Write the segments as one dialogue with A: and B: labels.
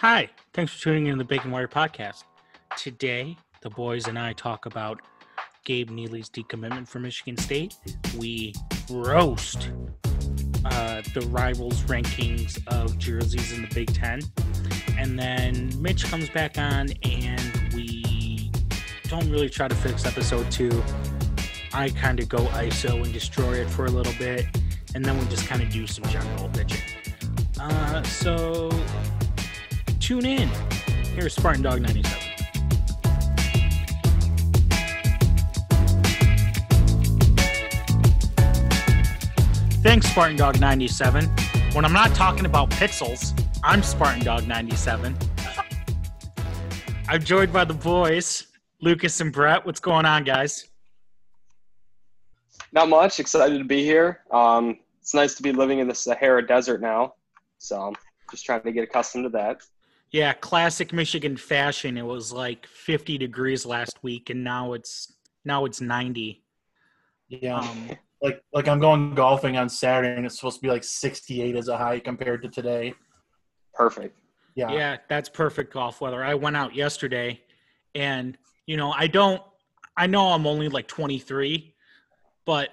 A: Hi, thanks for tuning in to the Bacon Wire podcast. Today, the boys and I talk about Gabe Neely's decommitment from Michigan State. We roast uh, the rivals rankings of jerseys in the Big Ten. And then Mitch comes back on, and we don't really try to fix episode two. I kind of go ISO and destroy it for a little bit, and then we just kind of do some general bitching. Uh, so tune in. Here's Spartan Dog 97. Thanks, Spartan Dog 97. When I'm not talking about pixels, I'm Spartan Dog 97. I'm joined by the boys, Lucas and Brett. What's going on, guys?
B: Not much. Excited to be here. Um, it's nice to be living in the Sahara Desert now. So I'm just trying to get accustomed to that.
A: Yeah, classic Michigan fashion. It was like 50 degrees last week, and now it's now it's 90.
C: Yeah.
A: Um,
C: like like I'm going golfing on Saturday and it's supposed to be like 68 as a high compared to today.
B: Perfect.
C: Yeah.
A: Yeah, that's perfect golf weather. I went out yesterday and you know, I don't I know I'm only like 23, but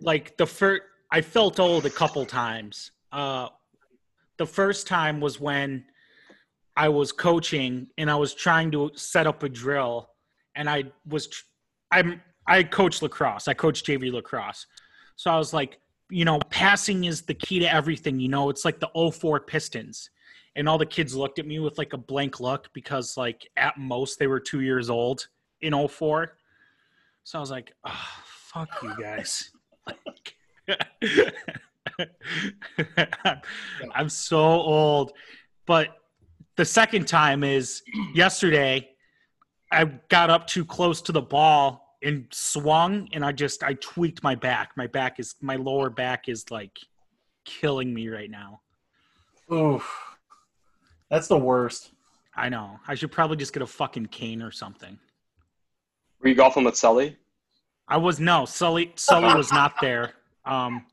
A: like the first I felt old a couple times. Uh the first time was when I was coaching and I was trying to set up a drill and I was I'm I coach lacrosse. I coach JV lacrosse. So I was like, you know, passing is the key to everything, you know, it's like the 04 Pistons. And all the kids looked at me with like a blank look because like at most they were two years old in 04 so i was like oh, fuck you guys. I'm so old. But the second time is yesterday i got up too close to the ball and swung and i just i tweaked my back my back is my lower back is like killing me right now
C: Oof. That's the worst.
A: I know. I should probably just get a fucking cane or something.
B: Were you golfing with Sully?
A: I was no Sully. Sully was not there. Um,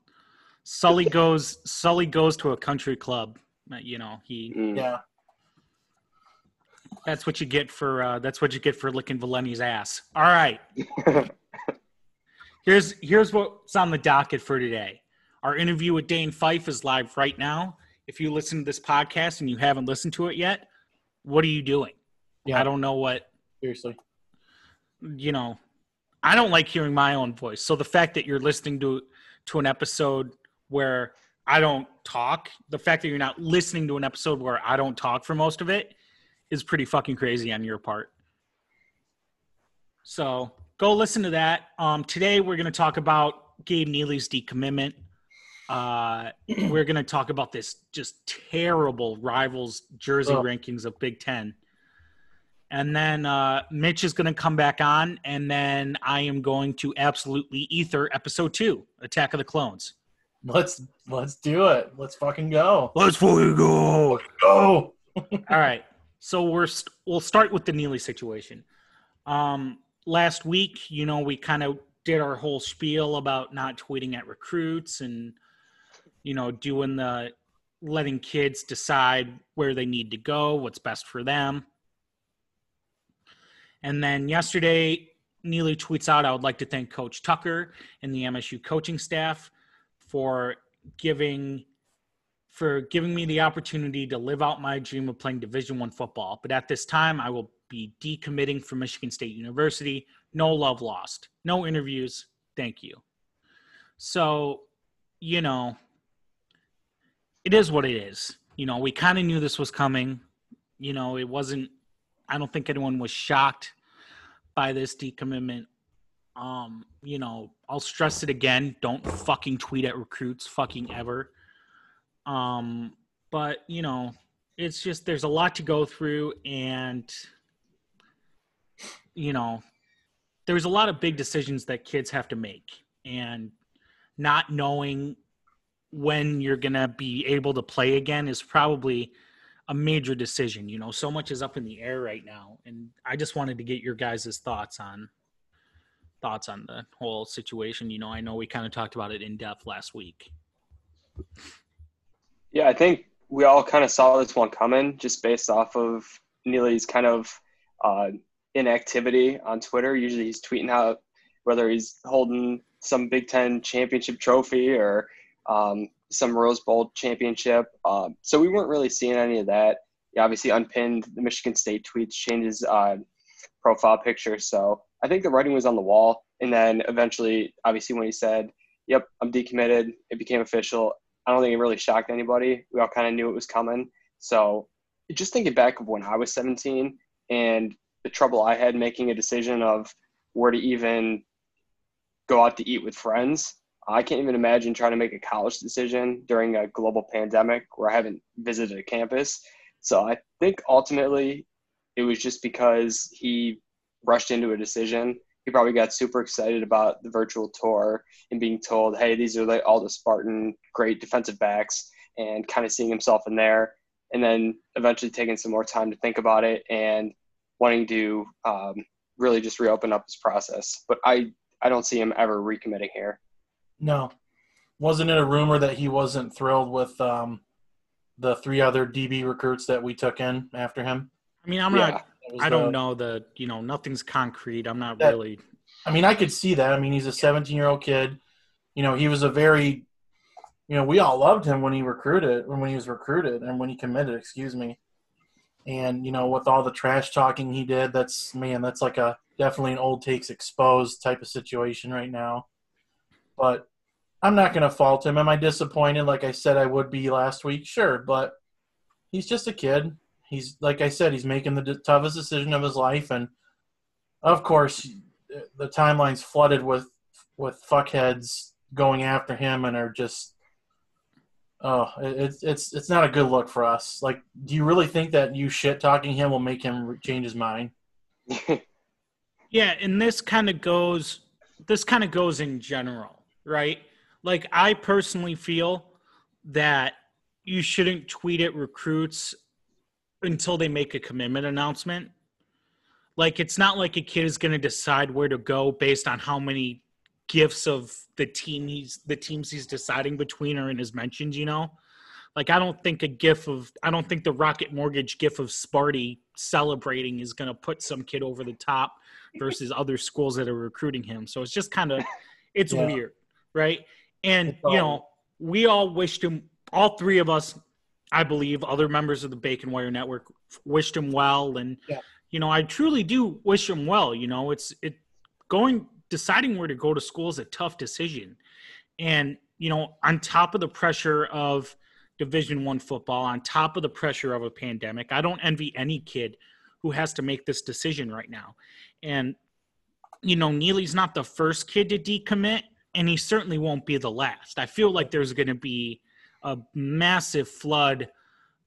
A: Sully goes. Sully goes to a country club. You know he.
B: Mm.
C: Yeah.
A: That's what you get for. Uh, that's what you get for licking Valenti's ass. All right. Here's here's what's on the docket for today. Our interview with Dane Fife is live right now. If you listen to this podcast and you haven't listened to it yet, what are you doing?
C: Yeah.
A: I don't know what
C: Seriously.
A: you know, I don't like hearing my own voice. So the fact that you're listening to to an episode where I don't talk, the fact that you're not listening to an episode where I don't talk for most of it is pretty fucking crazy on your part. So go listen to that. Um, today we're going to talk about Gabe Neely's decommitment. Uh, we're going to talk about this just terrible rivals jersey
C: Oh.
A: rankings of Big Ten. And then uh, Mitch is going to come back on, and then I am going to absolutely ether episode two, Attack of the Clones.
C: Let's let's do it. Let's fucking go.
A: Let's fucking go!
C: Go.
A: All right. So we're st- we'll start with the Neely situation. Um, last week, you know, we kind of did our whole spiel about not tweeting at recruits and you know doing the letting kids decide where they need to go, what's best for them. And then yesterday, Neely tweets out, "I would like to thank Coach Tucker and the MSU coaching staff for giving." For giving me the opportunity to live out my dream of playing division one football but at this time i will be decommitting from michigan state university. No love lost. No interviews. Thank you. So you know it is what it is. You know we kind of knew this was coming. You know it wasn't i don't think anyone was shocked by this decommitment. Um you know i'll stress it again. Don't fucking tweet at recruits fucking ever um, but you know, it's just there's a lot to go through, and you know, there's a lot of big decisions that kids have to make, and not knowing when you're gonna be able to play again is probably a major decision. You know, so much is up in the air right now, and I just wanted to get your guys' thoughts on thoughts on the whole situation. You know, I know we kind of talked about it in depth last week.
B: Yeah, I think we all kind of saw this one coming just based off of Neely's kind of uh, inactivity on Twitter. Usually he's tweeting out whether he's holding some Big Ten championship trophy or um, some Rose Bowl championship. Um, so we weren't really seeing any of that. He obviously unpinned the Michigan State tweets, changes uh, profile picture. So I think the writing was on the wall. And then eventually, obviously, when he said, "Yep, I'm decommitted," it became official. I don't think it really shocked anybody. We all kind of knew it was coming. So just thinking back of when I was 17 and the trouble I had making a decision of where to even go out to eat with friends. I can't even imagine trying to make a college decision during a global pandemic where I haven't visited a campus. So I think ultimately it was just because he rushed into a decision. He probably got super excited about the virtual tour and being told, hey, these are like all the Spartan great defensive backs and kind of seeing himself in there. And then eventually taking some more time to think about it and wanting to um, really just reopen up his process. But I, I don't see him ever recommitting here.
C: No. Wasn't it a rumor that he wasn't thrilled with um, the three other DB recruits that we took in after him?
A: I mean, I'm
B: Yeah.
A: not.
C: That
A: I don't know the. You know, nothing's concrete. I'm not
C: That-
A: really.
C: I mean, I could see that. I mean, he's a 17 year old kid. You know, he was a very, you know, we all loved him when he recruited, when he was recruited, and when he committed. Excuse me. And you know, with all the trash talking he did, that's man, that's like a definitely an old takes exposed type of situation right now. But I'm not going to fault him. Am I disappointed? Like I said, I would be last week, sure, but he's just a kid. He's like I said, he's making the toughest decision of his life, and of course, the timeline's flooded with with fuckheads going after him and are just oh it's it's it's not a good look for us like do you really think that you shit talking him will make him change his mind
A: Yeah, and this kind of goes. This kind of goes in general, right? Like I personally feel that you shouldn't tweet at recruits until they make a commitment announcement. Like it's not like a kid is going to decide where to go based on how many gifts of the team he's the teams he's deciding between are in his mentions, you know? Like I don't think a gif of I don't think the Rocket Mortgage gif of Sparty celebrating is going to put some kid over the top versus other schools that are recruiting him. So it's just kind of it's
C: Yeah.
A: weird, right? And you know, we all wished him all three of us, I believe, other members of the Bacon Wire Network wished him well and
C: Yeah.
A: you know, I truly do wish him well, you know. It's it going deciding where to go to school is a tough decision. And you know, on top of the pressure of division 1 football, on top of the pressure of a pandemic, I don't envy any kid who has to make this decision right now. And you know, Neely's not the first kid to decommit, and he certainly won't be the last. I feel like there's going to be a massive flood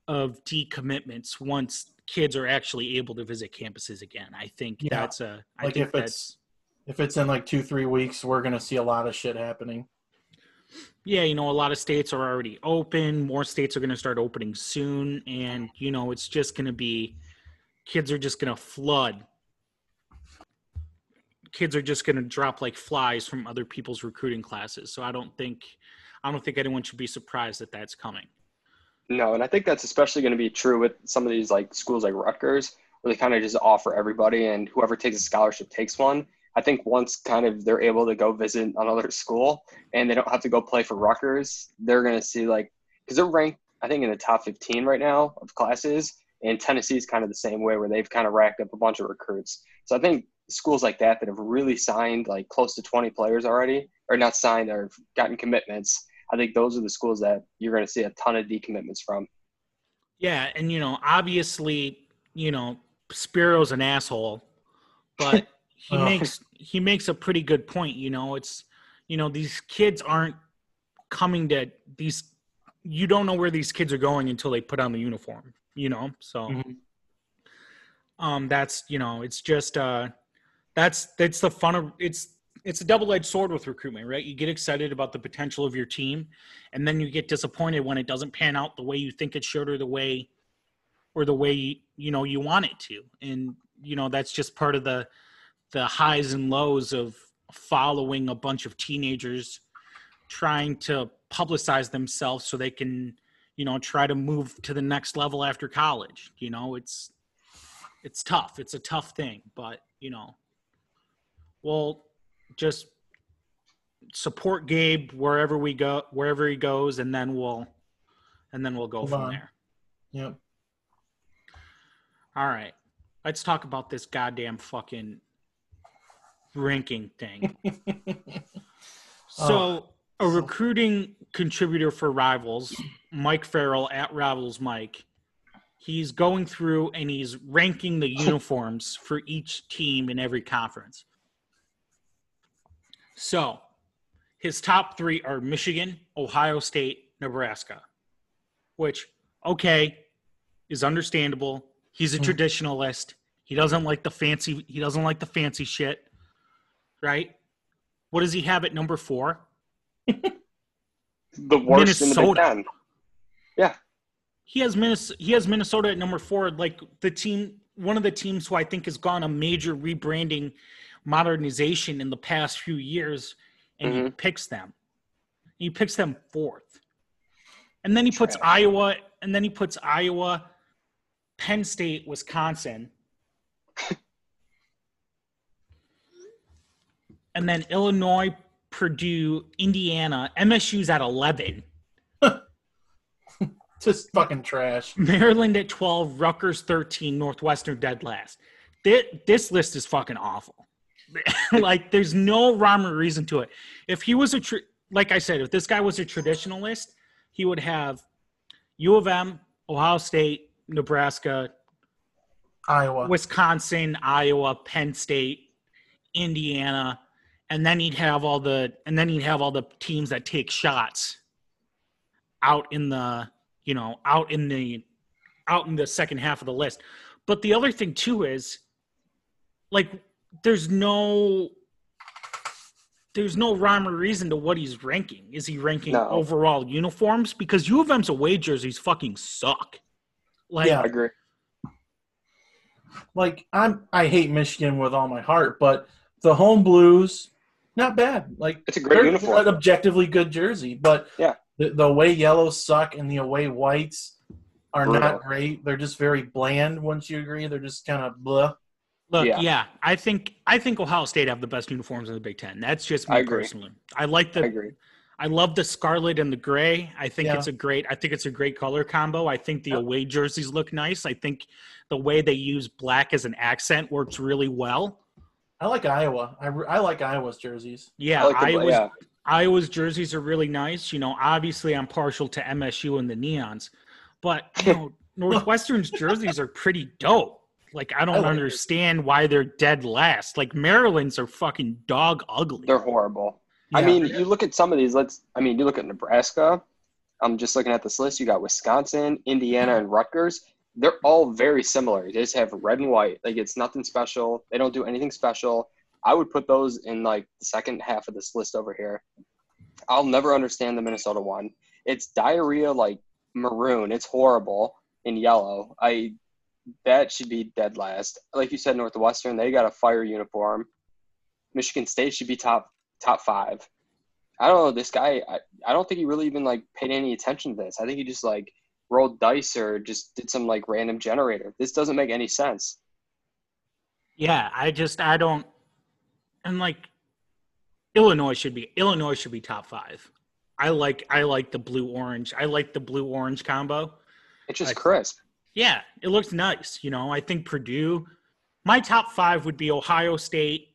A: of decommitments once kids are actually able to visit campuses again. I think
C: Yeah.
A: that's a. I
C: Like
A: think
C: if it's-
A: that's
C: if it's in like two three weeks we're gonna see a lot of shit happening
A: yeah. You know, a lot of states are already open. More states are going to start opening soon, and you know, it's just going to be kids are just going to flood. Kids are just going to drop like flies from other people's recruiting classes. So I don't think, I don't think anyone should be surprised that that's coming.
B: No, and I think that's especially going to be true with some of these like schools like Rutgers, where they kind of just offer everybody, and whoever takes a scholarship takes one. I think once kind of they're able to go visit another school and they don't have to go play for Rutgers, they're going to see like because they're ranked, I think, in the top 15 right now of classes, and Tennessee's kind of the same way where they've kind of racked up a bunch of recruits. So I think schools like that that have really signed like close to 20 players already, or not signed or gotten commitments. I think those are the schools that you're going to see a ton of decommitments from.
A: Yeah, and you know, obviously, you know, Spiro's an asshole, but he
C: Oh.
A: makes he makes a pretty good point. You know, it's you know these kids aren't coming to these. You don't know where these kids are going until they put on the uniform. You know, so
C: Mhm.
A: um, that's you know, it's just uh, that's that's the fun of it's it's a double edged sword with recruitment, right? You get excited about the potential of your team, and then you get disappointed when it doesn't pan out the way you think it should or the way or the way you know you want it to and you know that's just part of the the highs and lows of following a bunch of teenagers trying to publicize themselves so they can you know, try to move to the next level after college. You know, it's it's tough. It's a tough thing, but you know, we'll just support Gabe wherever we go, wherever he goes, and then we'll and then we'll go
C: Move
A: from
C: on.
A: there.
C: Yep.
A: All right. Let's talk about this goddamn fucking ranking thing. So, oh. a recruiting contributor for Rivals, Mike Farrell at Rivals Mike, he's going through and he's ranking the uniforms for each team in every conference. So, his top three are Michigan, Ohio State, Nebraska, which, okay, is understandable. He's a
C: Hmm.
A: traditionalist. He doesn't like the fancy. He doesn't like the fancy shit, right? What does he have at number four?
B: The worst in the Big
A: Minnesota.
B: Ten.
A: He has Minnesota. He has Minnesota at number four. Like the team, one of the teams who I think has gone a major rebranding, modernization in the past few years, and he mm-hmm. picks them. He picks them fourth, and then he puts
B: Trash.
A: Iowa, and then he puts Iowa, Penn State, Wisconsin, and then Illinois, Purdue, Indiana, MSU's at eleven.
C: Just fucking trash.
A: Maryland at 12, Rutgers 13, Northwestern dead last. This, this list is fucking awful. like, there's no rhyme or reason to it. If he was a, tr- like I said, if this guy was a traditionalist, he would have U of M, Ohio State, Nebraska,
C: Iowa.
A: Wisconsin, Iowa, Penn State, Indiana, and then he'd have all the and then he'd have all the teams that take shots out in the you know out in the out in the second half of the list. But the other thing too is like there's no there's no rhyme or reason to what he's ranking. Is he ranking
B: No.
A: overall uniforms? Because U of M's away jerseys fucking suck. Like
C: Yeah.
B: I agree.
C: like I'm I hate Michigan with all my heart, but the home blues, not bad. Like
B: It's a great
C: they're
B: uniform.
C: an objectively good jersey, but
B: Yeah.
C: the, the away yellows suck and the away whites are
B: Brutal.
C: not great. They're just very bland. Once you agree, they're just kind of blah.
A: Look,
B: Yeah.
A: yeah. I think I think Ohio State have the best uniforms in the Big Ten. That's just me
B: I
A: personally. I like
B: I
A: the
B: agree.
A: I love the scarlet and the gray. I think
C: Yeah.
A: it's a great I think it's a great color combo. I think the
C: Yep.
A: away jerseys look nice. I think the way they use black as an accent works really well.
C: I like Iowa. I, re- I like Iowa's jerseys.
A: Yeah,
B: I like the,
A: Iowa's
B: yeah.
A: Iowa's jerseys are really nice. You know, obviously I'm partial to MSU and the neons, but you know, Northwestern's jerseys are pretty dope. Like I
C: I
A: don't
C: like it.
A: understand why they're dead last. Like Maryland's are fucking dog ugly.
B: They're horrible. I mean, you look at some of these. Let's. I mean, you look at Nebraska. I'm just looking at this list. You got Wisconsin, Indiana, and Rutgers. They're all very similar. They just have red and white. Like it's nothing special. They don't do anything special. I would put those in like the second half of this list over here. I'll never understand the Minnesota one. It's diarrhea like maroon. It's horrible in yellow. I that should be dead last. Like you said, Northwestern, they got a fire uniform. Michigan State should be top top five. I don't know. This guy, I, I don't think he really even like paid any attention to this. I think he just like rolled dice or just did some like random generator. This doesn't make any sense.
A: Yeah, I just I don't and like Illinois should be Illinois should be top five. I like I like the blue orange. I like the blue orange combo.
B: It's just
A: I-
B: crisp.
A: Yeah, it looks nice. You know, I think Purdue. My top five would be Ohio State,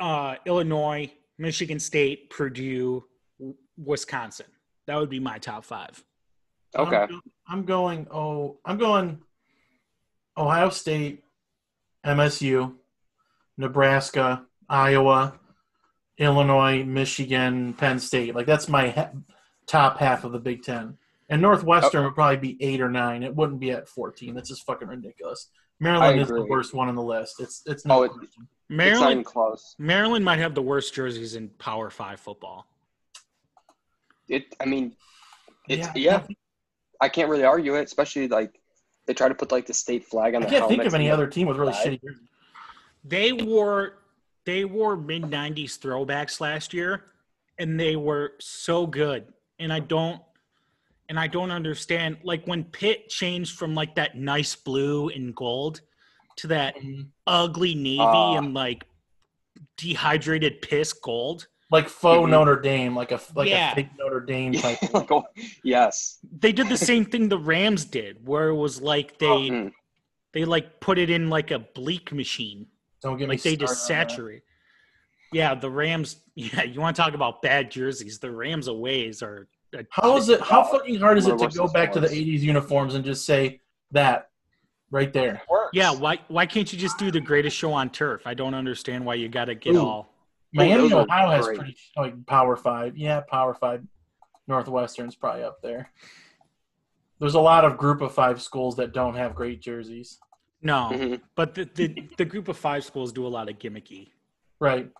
A: uh, Illinois, Michigan State, Purdue, W- Wisconsin. That would be my top five.
B: Okay.
C: I'm, I'm going. Oh, I'm going. Ohio State, MSU, Nebraska, Iowa, Illinois, Michigan, Penn State. Like that's my ha- top half of the Big Ten. And Northwestern oh. would probably be eight or nine. It wouldn't be at fourteen. That's just fucking ridiculous. Maryland is the worst one on the list. It's it's no
B: Oh, it-
C: question.
B: It's not
A: Maryland,
B: close.
A: Maryland might have the worst jerseys in Power Five football.
B: It. I mean, it's
C: Yeah.
B: yeah. I can't really argue it, especially like they try to put like the state flag on
C: I can't think of any other team with really
B: Right.
C: shitty jerseys.
A: They wore they wore mid '90s throwbacks last year, and they were so good. And I don't and I don't understand like when Pitt changed from like that nice blue and gold to that ugly navy
B: Ah.
A: and like dehydrated piss gold.
C: Like faux
B: Mhm.
C: Notre Dame, like a like
A: Yeah.
C: a fake Notre Dame type.
B: like, yes.
A: They did the same thing the Rams did, where it was like they
B: Mm.
A: they like put it in like a bleak machine,
C: Don't get
A: like
C: me
A: they just
C: started on that.
A: saturate. Yeah, the Rams. Yeah, you want to talk about bad jerseys? The Rams aways are. A-
C: How is it? How fucking hard is it to go back to the '80s uniforms and just say that right there?
A: Yeah, why why can't you just do the greatest show on turf? I don't understand why you got to get
C: Ooh.
A: all.
C: Miami,
B: those are
C: Ohio has pretty like Power Five. Yeah, Power Five. Northwestern's probably up there. There's a lot of Group of Five schools that don't have great jerseys.
A: No,
B: Mhm.
A: but the, the the group of five schools do a lot of gimmicky.
C: Right.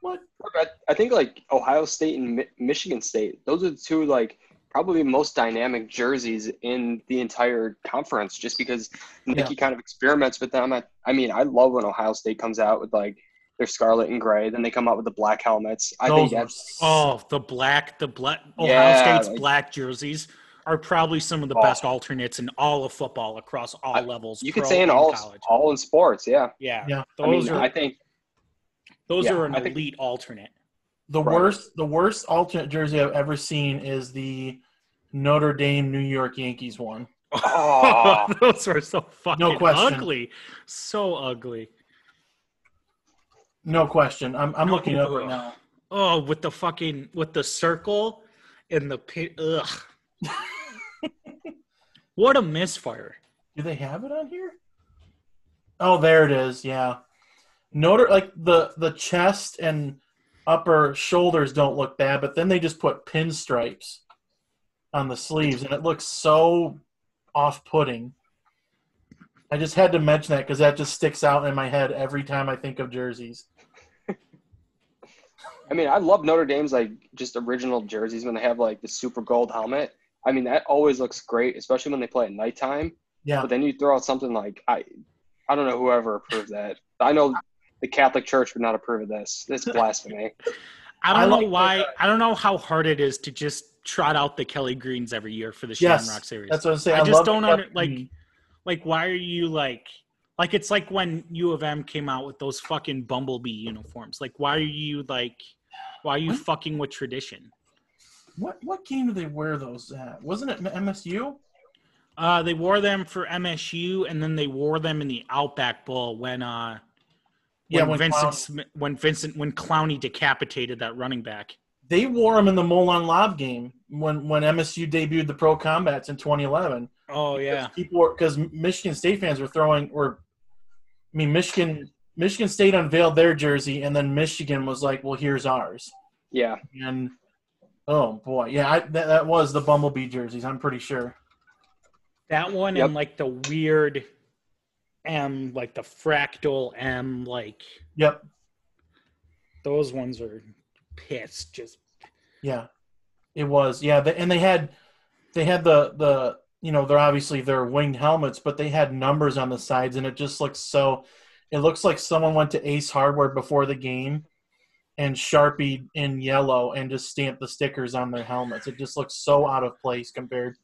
C: What?
B: I, I think like Ohio State and Mi- Michigan State, those are the two like probably most dynamic jerseys in the entire conference, just because Nike kind of experiments with them. I, I mean, I love when Ohio State comes out with like their scarlet and gray, then they come out with the black helmets. I think
C: Those were
A: Oh, the black, the black Ohio
B: Yeah,
A: State's
B: like-
A: black jerseys are probably some of the
B: Oh.
A: best alternates in all of football across all
B: I-
A: levels.
B: you could say in all
A: college.
B: all in sports. Yeah,
A: Yeah,
C: Yeah.
A: those
B: I mean,
A: are
B: I think
A: those
B: yeah,
A: are an
B: I think-
A: elite alternate.
C: the
B: Right.
C: worst? The worst alternate jersey I've ever seen is the Notre Dame New York Yankees one.
B: Oh.
A: those are so fucking
C: question.
A: ugly, so ugly.
C: No question. I'm I'm looking up right now.
A: Oh, with the fucking with the circle and the pit. Ugh. what a misfire.
C: Do they have it on here? Oh, there it is. Yeah, Notre like the the chest and upper shoulders don't look bad, but then they just put pinstripes on the sleeves, and it looks so off-putting. I just had to mention that because that just sticks out in my head every time I think of jerseys.
B: I mean, I love Notre Dame's like just original jerseys when they have like the super gold helmet. I mean, that always looks great, especially when they play at nighttime.
C: Yeah,
B: But then you throw out something like I, I don't know whoever approved that. I know the Catholic Church would not approve of this. It's blasphemy.
A: I don't
C: I
A: know
C: like
A: why.
C: that.
A: I don't know how hard it is to just trot out the Kelly Greens every year for the
C: Yes,
A: Shamrock Series.
C: that's what I'm saying.
A: I just don't
C: the
A: under, like like why are you like like it's like when U of M came out with those fucking bumblebee uniforms. Like why are you like why are you
C: What?
A: fucking with tradition?
C: What what game do they wear those at? Wasn't it MSU?
A: Uh, they wore them for MSU, and then they wore them in the Outback Bowl when uh,
C: Yeah,
A: when,
C: when
A: Vincent
C: Clowney-
A: Smith, when Vincent when Clowney decapitated that running back.
C: They wore them in the Molon Labe game when when MSU debuted the Pro Combats in 2011.
A: Oh yeah,
C: people because Michigan State fans were throwing or, I mean Michigan Michigan State unveiled their jersey and then Michigan was like, well here's ours
B: Yeah,
C: and oh boy yeah I, that, that was the Bumblebee jerseys I'm pretty sure
A: that one
B: Yep.
A: and like the weird M, like the fractal M, like
C: yep
A: those ones are pissed. Just
C: yeah it was yeah they, and they had they had the the you know they're obviously they're winged helmets but they had numbers on the sides and it just looks so it looks like someone went to Ace Hardware before the game and sharpie in yellow and just stamped the stickers on their helmets. It just looks so out of place compared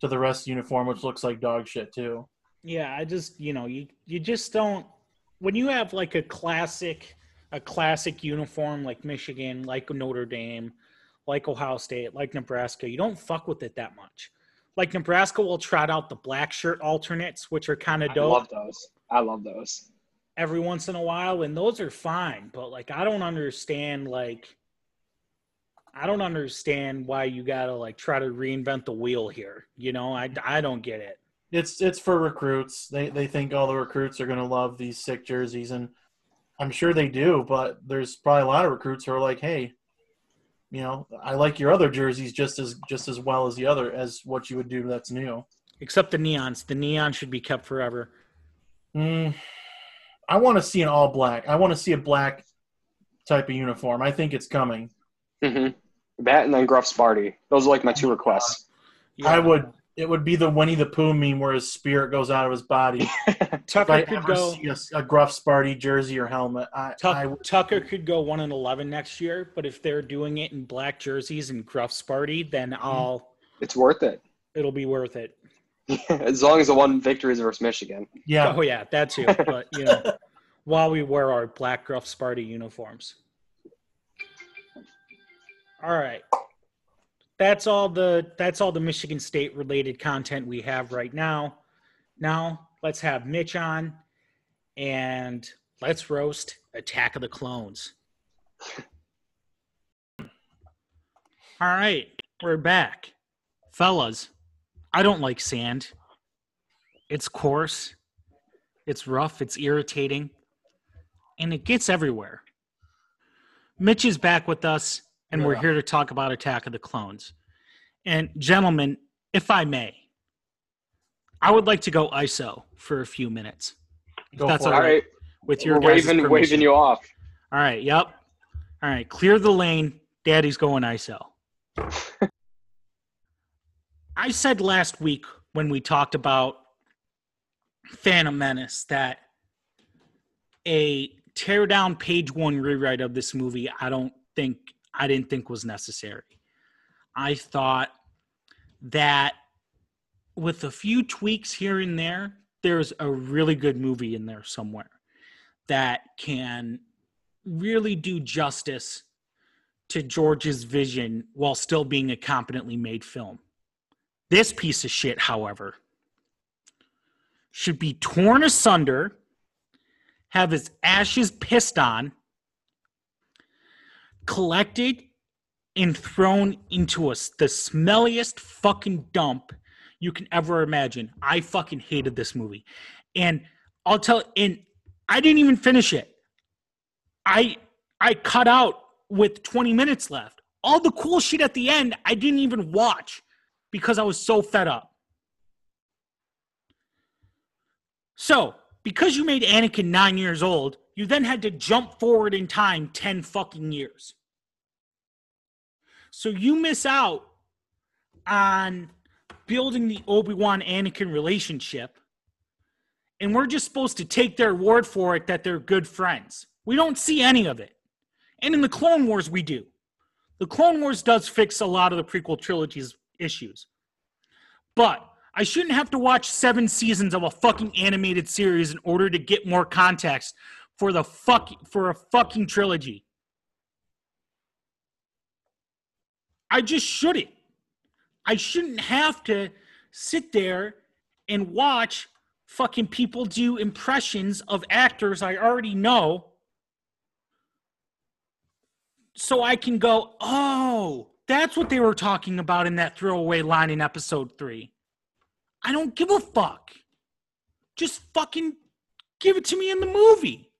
C: to the rest of the uniform, which looks like dog shit too.
A: Yeah, I just you know you you just don't when you have like a classic a classic uniform like Michigan, like Notre Dame, like Ohio State, like Nebraska, you don't fuck with it that much. Like Nebraska will trot out the black shirt alternates, which are kind of
B: I
A: dope
B: love those. I love those.
A: every once in a while, and those are fine. But like, I don't understand like. I don't understand why you gotta like try to reinvent the wheel here. You know, I, I don't get it.
C: It's it's for recruits. They they think all the recruits are gonna love these sick jerseys, and I'm sure they do. But there's probably a lot of recruits who are like, hey, you know, I like your other jerseys just as just as well as the other as what you would do that's new.
A: Except the neons. The neon should be kept forever.
C: Mm, I want to see an all black. I want to see a black type of uniform. I think it's coming.
B: Mm-hmm. That and then Gruff Sparty. Those are like my two requests.
C: I would. It would be the Winnie the Pooh meme where his spirit goes out of his body. if
A: Tucker
C: I
A: could
C: ever
A: go.
C: see a, a Gruff Sparty jersey or helmet, I,
A: Tuck,
C: I would-
A: Tucker could go one and eleven next year, but if they're doing it in black jerseys and Gruff Sparty, then
C: Mm-hmm.
A: I'll
B: It's worth it.
A: It'll be worth it.
B: as long as the one victory is versus Michigan.
C: Yeah.
A: Oh yeah, that too. But you know, while we wear our black Gruff Sparty uniforms. All right. That's all the that's all the Michigan State related content we have right now. Now let's have Mitch on and let's roast Attack of the Clones. All right, we're back. Fellas, I don't like sand. It's coarse, it's rough, it's irritating, and it gets everywhere. Mitch is back with us, and we're here to talk about Attack of the Clones. And, gentlemen, if I may, I would like to go ISO for a few minutes.
C: Go
A: That's all
C: it.
B: right,
A: With your
B: we're waving waving you off.
A: All right, yep. All right, clear the lane. Daddy's going ISO. I said last week when we talked about Phantom Menace that a tear down page one rewrite of this movie, I don't think, I didn't think was necessary. I thought that with a few tweaks here and there, there's a really good movie in there somewhere that can really do justice to George's vision while still being a competently made film. This piece of shit, however, should be torn asunder, have his ashes pissed on, collected, and thrown into a, the smelliest fucking dump you can ever imagine. I fucking hated this movie. And I'll tell and I didn't even finish it. I I cut out with 20 minutes left. All the cool shit at the end I didn't even watch because I was so fed up. So, because you made Anakin 9 years old, you then had to jump forward in time 10 fucking years. So you miss out on building the Obi-Wan Anakin relationship and we're just supposed to take their word for it that they're good friends. We don't see any of it. And in the Clone Wars, we do. The Clone Wars does fix a lot of the prequel trilogy's issues. But I shouldn't have to watch seven seasons of a fucking animated series in order to get more context for the fuck for a fucking trilogy. I just shouldn't. I shouldn't have to sit there and watch fucking people do impressions of actors I already know so I can go, oh, that's what they were talking about in that throwaway line in episode three. I don't give a fuck. Just fucking give it to me in the movie.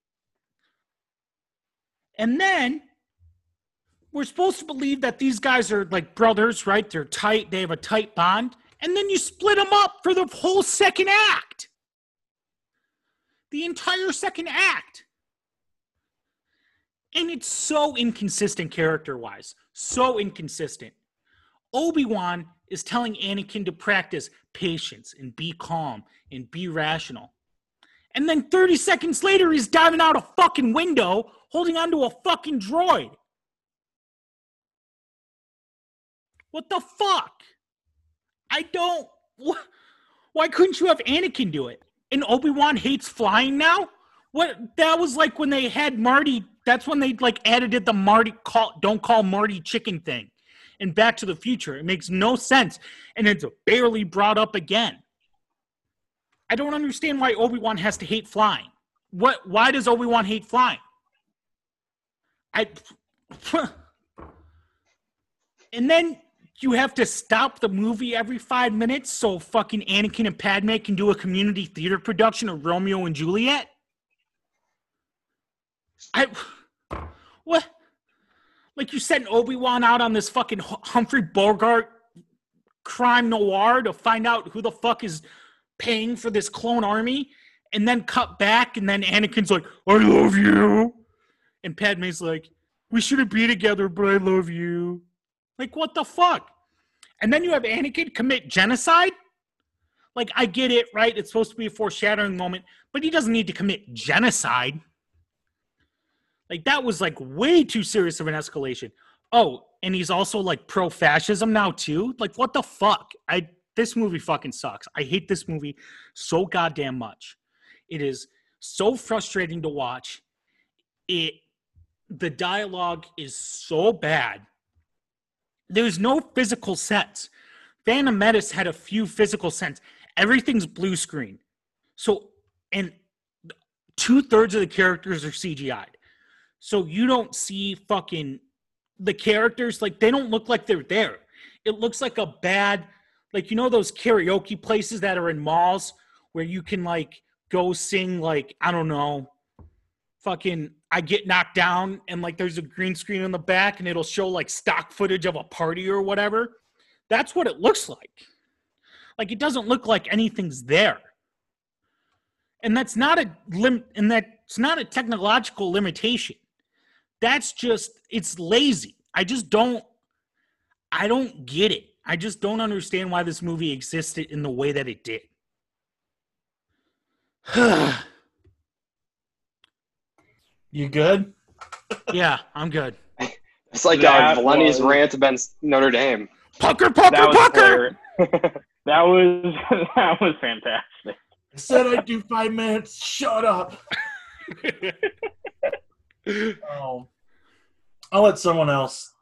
A: And then we're supposed to believe that these guys are like brothers, right? They're tight, they have a tight bond. And then you split them up for the whole second act. The entire second act. And it's so inconsistent character wise. So inconsistent. Obi Wan is telling Anakin to practice patience and be calm and be rational. And then 30 seconds later, he's diving out a fucking window holding onto a fucking droid. What the fuck? I don't. Wh- why couldn't you have Anakin do it? And Obi Wan hates flying now. What that was like when they had Marty. That's when they like added it the Marty call don't call Marty chicken thing, And Back to the Future. It makes no sense, and it's barely brought up again. I don't understand why Obi Wan has to hate flying. What? Why does Obi Wan hate flying? I. And then you have to stop the movie every five minutes so fucking Anakin and Padme can do a community theater production of Romeo and Juliet. I what? Like you sent Obi Wan out on this fucking Humphrey Bogart crime noir to find out who the fuck is paying for this clone army, and then cut back, and then Anakin's like, "I love you," and Padme's like, "We shouldn't be together, but I love you." Like, what the fuck? And then you have Anakin commit genocide? Like, I get it, right? It's supposed to be a foreshadowing moment, but he doesn't need to commit genocide. Like, that was like way too serious of an escalation. Oh, and he's also like pro fascism now too. Like what the fuck? I this movie fucking sucks. I hate this movie so goddamn much. It is so frustrating to watch. It the dialogue is so bad. There's no physical sets. Phantom Menace had a few physical sets. Everything's blue screen. So and two thirds of the characters are CGI'd. So you don't see fucking the characters like they don't look like they're there. It looks like a bad like you know those karaoke places that are in malls where you can like go sing like I don't know fucking I get knocked down and like there's a green screen in the back and it'll show like stock footage of a party or whatever. That's what it looks like. Like it doesn't look like anything's there. And that's not a lim and that's not a technological limitation. That's just it's lazy. I just don't I don't get it. I just don't understand why this movie existed in the way that it did.
C: You good?
A: yeah, I'm good.
B: It's like
D: That
B: uh, Valenti's
D: was-
B: rant against Notre Dame.
A: Pucker, pucker,
D: That
A: pucker.
D: that was that was fantastic.
C: I said I'd do five minutes. Shut up. Oh, I'll let someone else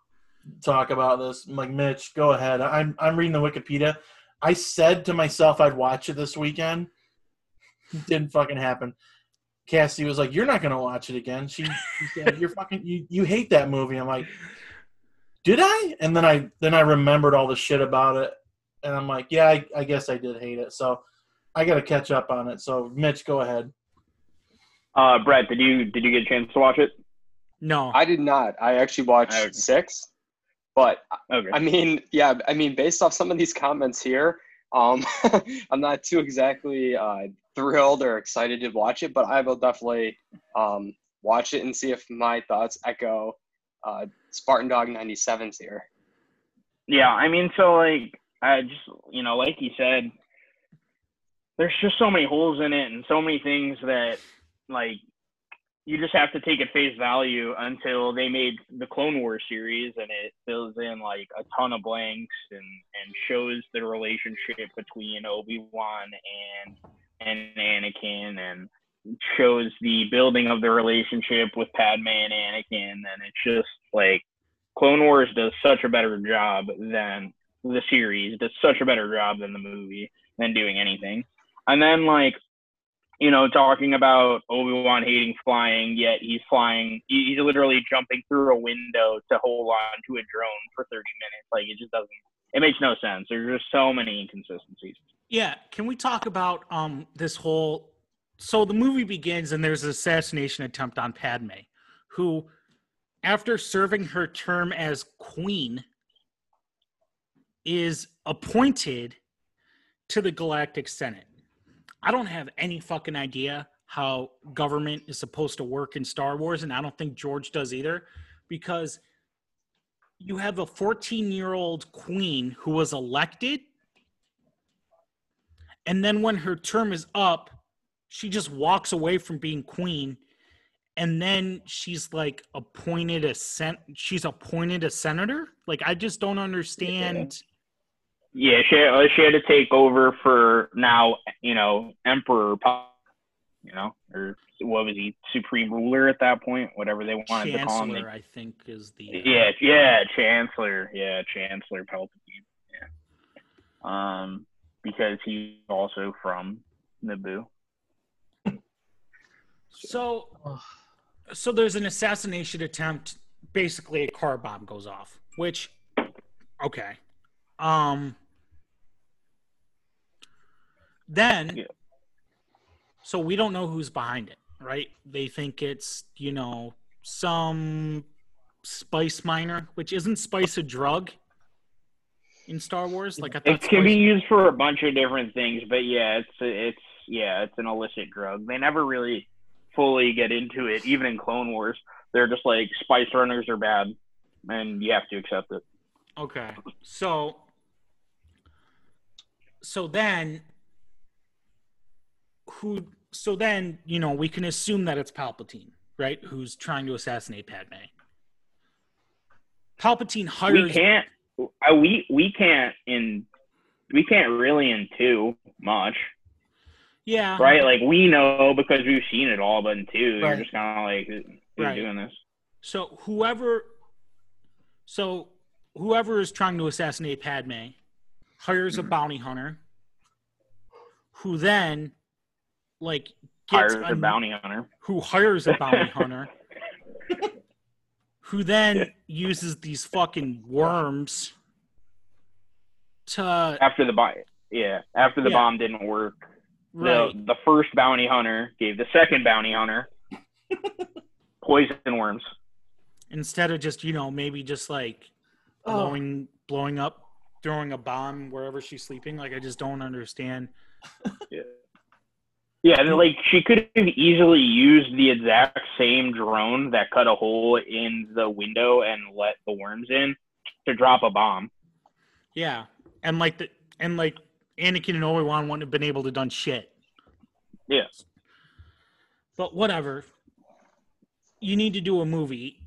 C: talk about this. I'm Like Mitch, go ahead. I'm I'm reading the Wikipedia. I said to myself I'd watch it this weekend. Didn't fucking happen. Cassie was like, "You're not gonna watch it again." She, she said, "You're fucking you, you hate that movie." I'm like, "Did I?" And then I then I remembered all the shit about it, and I'm like, "Yeah, I, I guess I did hate it." So I got to catch up on it. So Mitch, go ahead.
D: Uh, Brett, did you did you get a chance to watch it?
A: no.
B: I did not. I actually watched
D: Okay.
B: six, but
D: Okay.
B: I mean, yeah, I mean, based off some of these comments here, um, I'm not too exactly uh, thrilled or excited to watch it, but I will definitely um, watch it and see if my thoughts echo uh, Spartan Dog 97's here.
D: Yeah, I mean, so like, I just, you know, like you said, there's just so many holes in it and so many things that, like, you just have to take at face value until they made the Clone Wars series and it fills in like a ton of blanks and and shows the relationship between Obi Wan and and Anakin and shows the building of the relationship with Padme and Anakin and it's just like Clone Wars does such a better job than the series, does such a better job than the movie than doing anything. And then like, you know, talking about Obi Wan hating flying, yet he's flying. He's literally jumping through a window to hold on to a drone for 30 minutes. Like it just doesn't. It makes no sense. There's just so many inconsistencies.
A: Yeah, can we talk about um this whole so the movie begins and there's an assassination attempt on Padme, who after serving her term as queen is appointed to the Galactic Senate. I don't have any fucking idea how government is supposed to work in Star Wars and I don't think George does either because you have a 14-year-old queen who was elected and then when her term is up she just walks away from being queen and then she's like appointed a sen- she's appointed a senator like i just don't understand
D: Yeah, she uh, she had to take over for now. You know, Emperor. You know, or what was he? Supreme ruler at that point. Whatever they wanted to call him.
A: chancellor i think is the uh,
D: Yeah, yeah, Chancellor. Yeah, Chancellor Palpatine. Yeah. Um, because he's also from Naboo.
A: so so there's an assassination attempt basically a car bomb goes off which okay um then
D: Yeah.
A: so we don't know who's behind it right they think it's you know some spice miner which isn't spice a drug in star wars like i thought
D: It can be used for a bunch of different things, but yeah, it's it's yeah, it's an illicit drug. They never really fully get into it, even in Clone Wars. They're just like spice runners are bad, and you have to accept it.
A: Okay. So so then who so then, you know, we can assume that it's Palpatine, right? Who's trying to assassinate Padme. Palpatine
D: we can't. Uh, We we can't in. We can't really in two much,
A: yeah.
D: right? Like we know because we've seen it all, but in two,
C: Right.
D: you're just kind of like, who's
A: Right.
D: doing this?
A: So whoever, so whoever is trying to assassinate Padme, hires a bounty hunter, who then, like, gets
D: Hires a
A: an-
D: bounty hunter.
A: who hires a bounty hunter, who then uses these fucking worms to
D: after the bomb. Yeah, after the
A: Yeah.
D: bomb didn't work,
A: right,
D: the the first bounty hunter gave the second bounty hunter poison worms.
A: instead of just you know maybe just like
C: Oh,
A: blowing blowing up, throwing a bomb wherever she's sleeping. Like I just don't understand.
D: Yeah, and like she could have easily used the exact same drone that cut a hole in the window and let the worms in to drop a bomb.
A: Yeah, and like the and like Anakin and Obi Wan wouldn't have been able to done shit.
D: Yeah.
A: But whatever. You need to do a movie.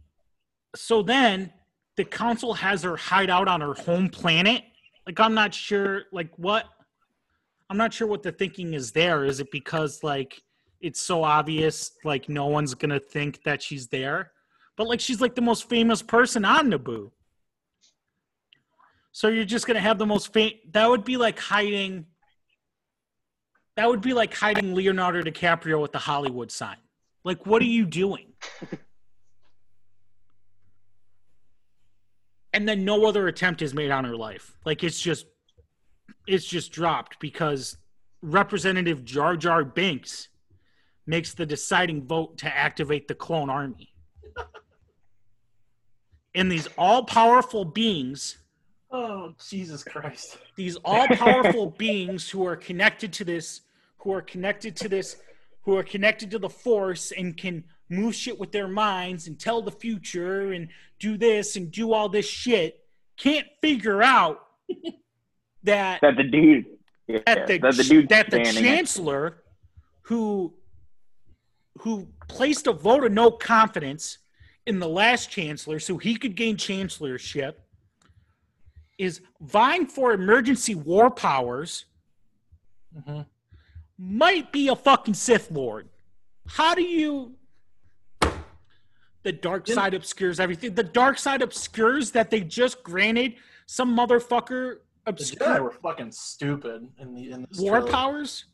A: So then the council has her hide out on her home planet. Like I'm not sure like what I'm not sure what the thinking is there. Is it because like it's so obvious like no one's gonna think that she's there? But like she's like the most famous person on Naboo. So you're just gonna have the most fam- that would be like hiding that would be like hiding Leonardo DiCaprio with the Hollywood sign. Like what are you doing? and then no other attempt is made on her life. Like it's just it's just dropped because Representative Jar Jar Binks makes the deciding vote to activate the clone army. and these all-powerful beings
C: oh, Jesus Christ.
A: these all-powerful beings who are connected to this who are connected to this who are connected to the force and can move shit with their minds and tell the future and do this and do all this shit can't figure out that
D: That the dude, yeah,
A: that the,
D: that the dude
A: that the chancellor who who placed a vote of no confidence in the last chancellor so he could gain chancellorship is vying for emergency war powers
C: Mhm.
A: might be a fucking Sith Lord. How do you the dark side obscures everything. The dark side obscures that they just granted some motherfucker
C: The
A: obscure
C: Jedi were fucking stupid in the in this
A: war powers.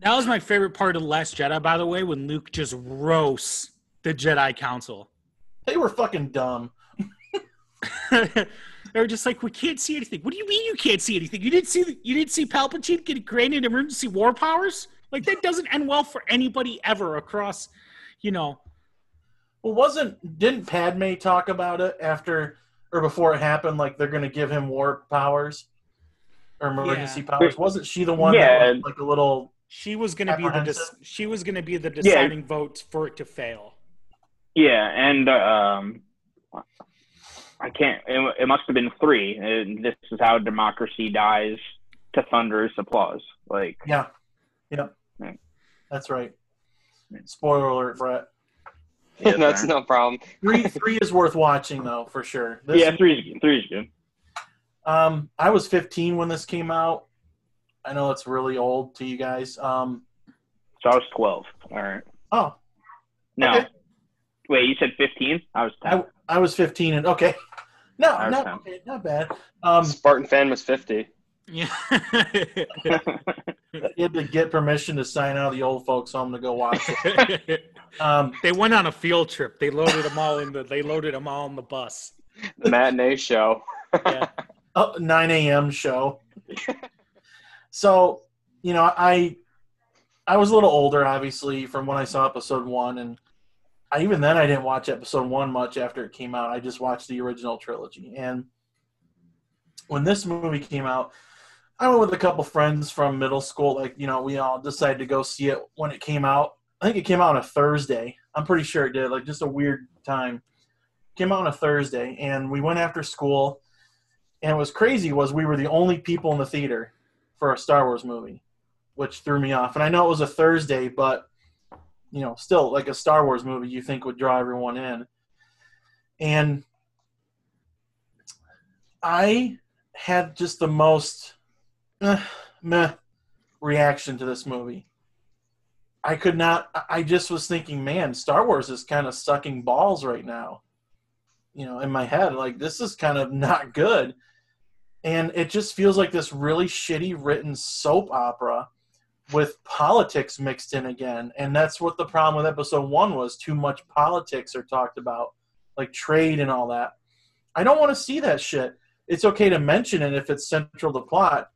A: That was my favorite part of the Last Jedi, by the way, when Luke just roasts the Jedi Council.
C: They were fucking dumb.
A: they were just like, "We can't see anything." What do you mean you can't see anything? You didn't see you didn't see Palpatine get granted emergency war powers? Like that doesn't end well for anybody ever across, you know.
C: Well, wasn't didn't Padme talk about it after or before it happened? Like they're going to give him war powers or emergency powers. Wasn't she the one
D: Yeah.
C: that was like a little?
A: She was going to be the dis- she was going to be the deciding vote for it to fail.
D: Yeah, and um, I can't. It, it must have been three. And this is how democracy dies to thunderous applause. Like,
C: Yeah, yeah,
D: Right.
C: that's right. Spoiler alert, Brett.
D: Yeah,
B: That's no problem.
C: Three three is worth watching though for sure. This,
D: yeah, three is three is good.
C: Um, I was 15 when this came out. I know it's really old to you guys. Um,
D: So I was twelve. All right.
C: oh,
D: No,
C: Okay.
D: wait. You said fifteen. I was ten.
C: I, I was 15 and okay. No, not okay, not bad. Um,
B: Spartan fan was 50.
A: Yeah.
C: you had to get permission to sign out of the old folks home to go watch it. Um,
A: they went on a field trip. They loaded them all in the they loaded them all in the bus.
B: The matinee show.
A: Yeah.
C: oh, 9 a.m. show. so, you know, I I was a little older, obviously, from when I saw episode one, and I, even then I didn't watch episode one much after it came out. I just watched the original trilogy, and when this movie came out, I went with a couple friends from middle school. Like, you know, we all decided to go see it when it came out. I think it came out on a Thursday. I'm pretty sure it did. Like, just a weird time. Came out on a Thursday, and we went after school. And what was crazy was we were the only people in the theater for a Star Wars movie, which threw me off. And I know it was a Thursday, but you know, still like a Star Wars movie, you think would draw everyone in. And I had just the most uh, meh reaction to this movie. I could not. I just was thinking, man, Star Wars is kind of sucking balls right now. You know, in my head, like this is kind of not good, and it just feels like this really shitty written soap opera with politics mixed in again. And that's what the problem with episode one was. Too much politics are talked about, like trade and all that. I don't want to see that shit. It's okay to mention it if it's central to plot,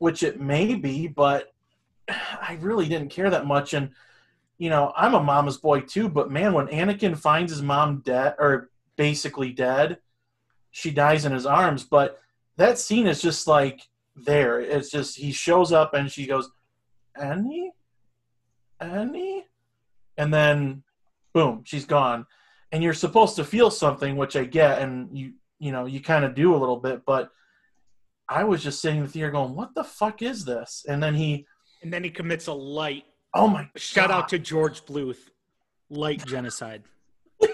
C: which it may be, but I really didn't care that much. And you know, I'm a mama's boy too, but man, when Anakin finds his mom dead or basically dead, she dies in his arms. But that scene is just like there. It's just he shows up and she goes, Annie, Annie, and then boom, she's gone. And you're supposed to feel something, which I get, and you you know you kind of do a little bit, but I was just sitting in the theater going, "What the fuck is this?" And then he
A: And then he commits a light.
C: Oh my!
A: Shout
C: God.
A: out to George Bluth. Light genocide.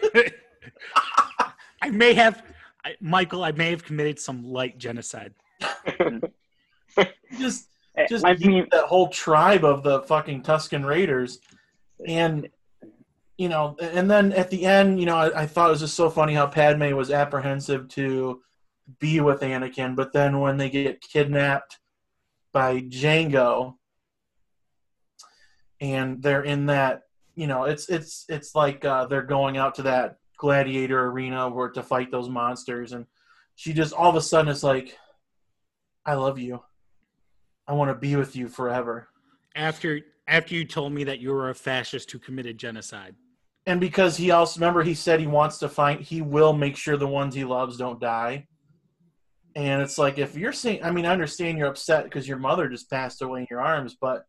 A: I may have, I, Michael. I may have committed some light genocide.
C: just
D: Eh,
C: just
D: I mean,
C: that whole tribe of the fucking Tusken Raiders, and you know, and then at the end, you know, I, I thought it was just so funny how Padme was apprehensive to be with Anakin, but then when they get kidnapped by Jango, and they're in that, you know, it's it's it's like uh, they're going out to that gladiator arena where to fight those monsters, and she just all of a sudden is like, "I love you." I want to be with you forever.
A: After after you told me that you were a fascist who committed genocide.
C: And because he also remember he said he wants to find he will make sure the ones he loves don't die. And it's like if you're saying I mean I understand you're upset because your mother just passed away in your arms, but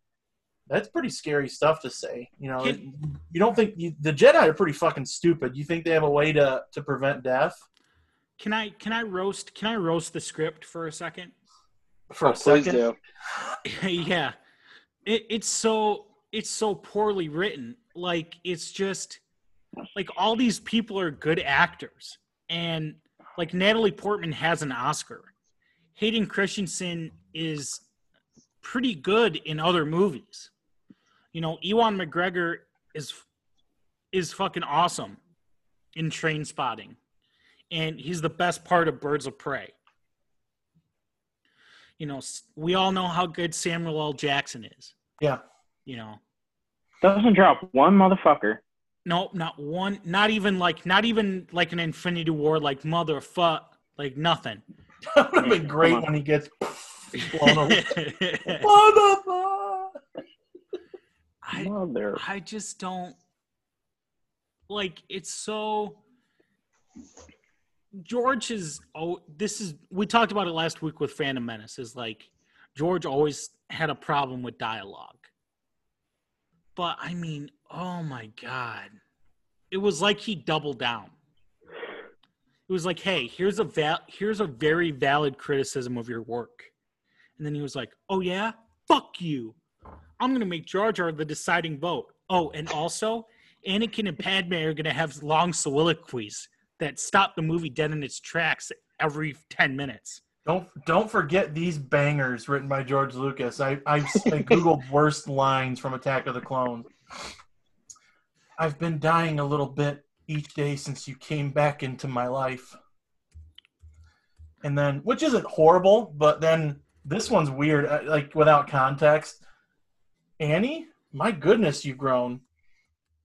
C: that's pretty scary stuff to say. You know,
A: Can-
C: you don't think you, the Jedi are pretty fucking stupid. You think they have a way to to prevent death
A: Can I can I roast can I roast the script for a second?
C: for a oh,
B: Please
C: second?
B: do.
A: yeah it, it's so it's so poorly written like it's just like all these people are good actors and like natalie portman has an oscar hayden christensen is pretty good in other movies you know ewan mcgregor is is fucking awesome in Trainspotting and he's the best part of birds of prey you know, we all know how good Samuel L. Jackson is.
C: Yeah.
A: You know,
D: doesn't drop one motherfucker.
A: No, not one, not even like, not even like an Infinity War, like motherfuck, like nothing.
C: that would have been great when he gets blown away. Motherfucker!
A: I,
D: Mother.
A: I just don't like. It's so. George is oh this is we talked about it last week with Phantom Menace is like George always had a problem with dialogue. But I mean, oh my god. It was like he doubled down. It was like, "Hey, here's a val- here's a very valid criticism of your work." And then he was like, "Oh yeah? Fuck you. I'm going to make Jar Jar the deciding vote." Oh, and also, Anakin and Padme are going to have long soliloquies that stop the movie dead in its tracks every 10 minutes.
C: Don't don't forget these bangers written by George Lucas. I I, I googled worst lines from Attack of the Clones. I've been dying a little bit each day since you came back into my life. And then, which isn't horrible, but then this one's weird, uh, like without context. Annie, my goodness, you've grown.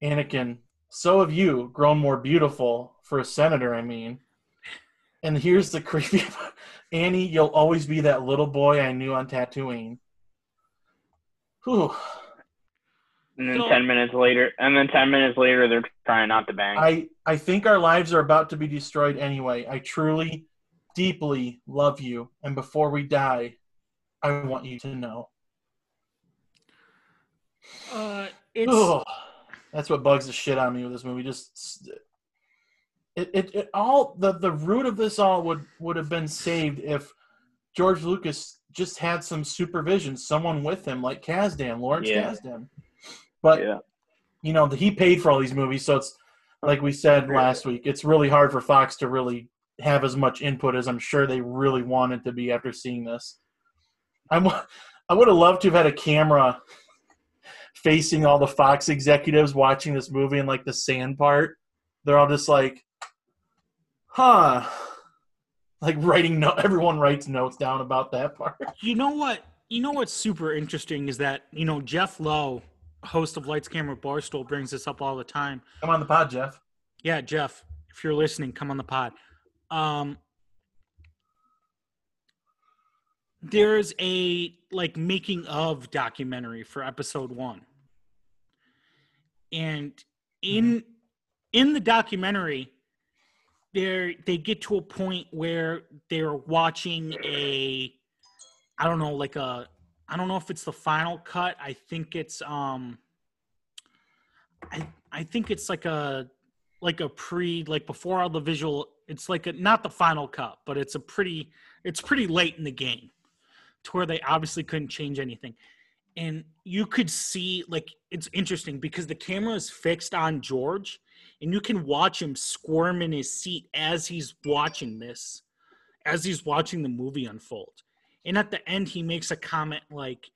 C: Anakin, so have you grown more beautiful for a senator, I mean. And here's the creepy Annie, you'll always be that little boy I knew on Tatooine. Whew.
D: And then
A: So-
D: ten minutes later, and then ten minutes later, they're trying not to bang.
C: I, I think our lives are about to be destroyed anyway. I truly, deeply love you. And before we die, I want you to know.
A: Uh, it's
C: Ugh. That's what bugs the shit out of me with this movie. Just it, it, it all the, the root of this all would would have been saved if George Lucas just had some supervision, someone with him like Kasdan, Lawrence
D: Yeah.
C: Kasdan. But
D: yeah.
C: you know, he paid for all these movies, so it's like we said last week, it's really hard for Fox to really have as much input as I'm sure they really wanted to be after seeing this. I'm, I would have loved to have had a camera facing all the Fox executives watching this movie and like the sand part. They're all just like, huh. Like writing no everyone writes notes down about that part.
A: You know what? You know what's super interesting is that, you know, Jeff Lowe, host of Lights Camera Barstool, brings this up all the time.
C: Come on the pod, Jeff.
A: Yeah, Jeff, if you're listening, come on the pod. Um, there's a like making of documentary for episode one, and in in the documentary, they they get to a point where they're watching a, I don't know, like a, I don't know if it's the final cut. I think it's um. I I think it's like a like a pre like before all the visual it's like a not the final cut but it's a pretty it's pretty late in the game to where they obviously couldn't change anything and you could see like it's interesting because the camera is fixed on george and you can watch him squirm in his seat as he's watching this as he's watching the movie unfold and at the end he makes a comment like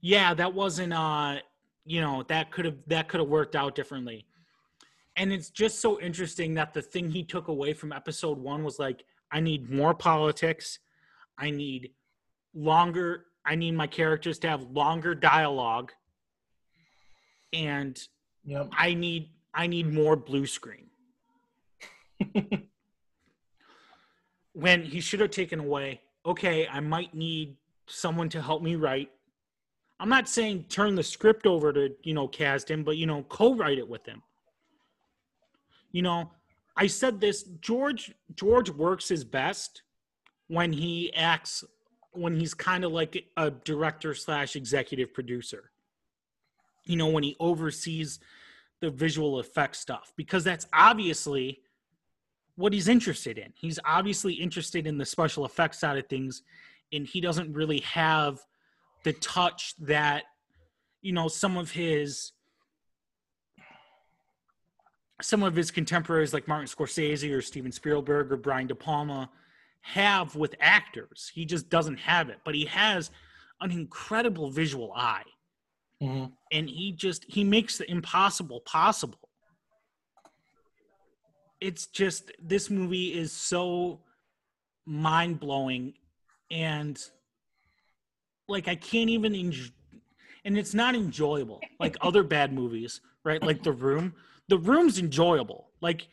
A: yeah that wasn't uh you know that could have that could have worked out differently. And it's just so interesting that the thing he took away from episode one was like i need more politics. I need longer i need my characters to have longer dialogue. And
C: Yep.
A: i need i need more blue screen. When he should have taken away okay i might need someone to help me write. I'm not saying turn the script over to you know Kasdan, but you know co-write it with him. You know i said this george george works his best when he acts when he's kind of like a director slash executive producer. You know when he oversees the visual effects stuff because that's obviously what he's interested in he's obviously interested in the special effects side of things and he doesn't really have the touch that you know some of his some of his contemporaries like Martin Scorsese or Steven Spielberg or Brian De Palma have with actors. He just doesn't have it, but he has an incredible visual eye.
C: Mhm.
A: And he just he makes the impossible possible. It's just this movie is so mind-blowing and like I can't even enjoy and it's not enjoyable like other bad movies, right? Like The Room. The Room's enjoyable. Like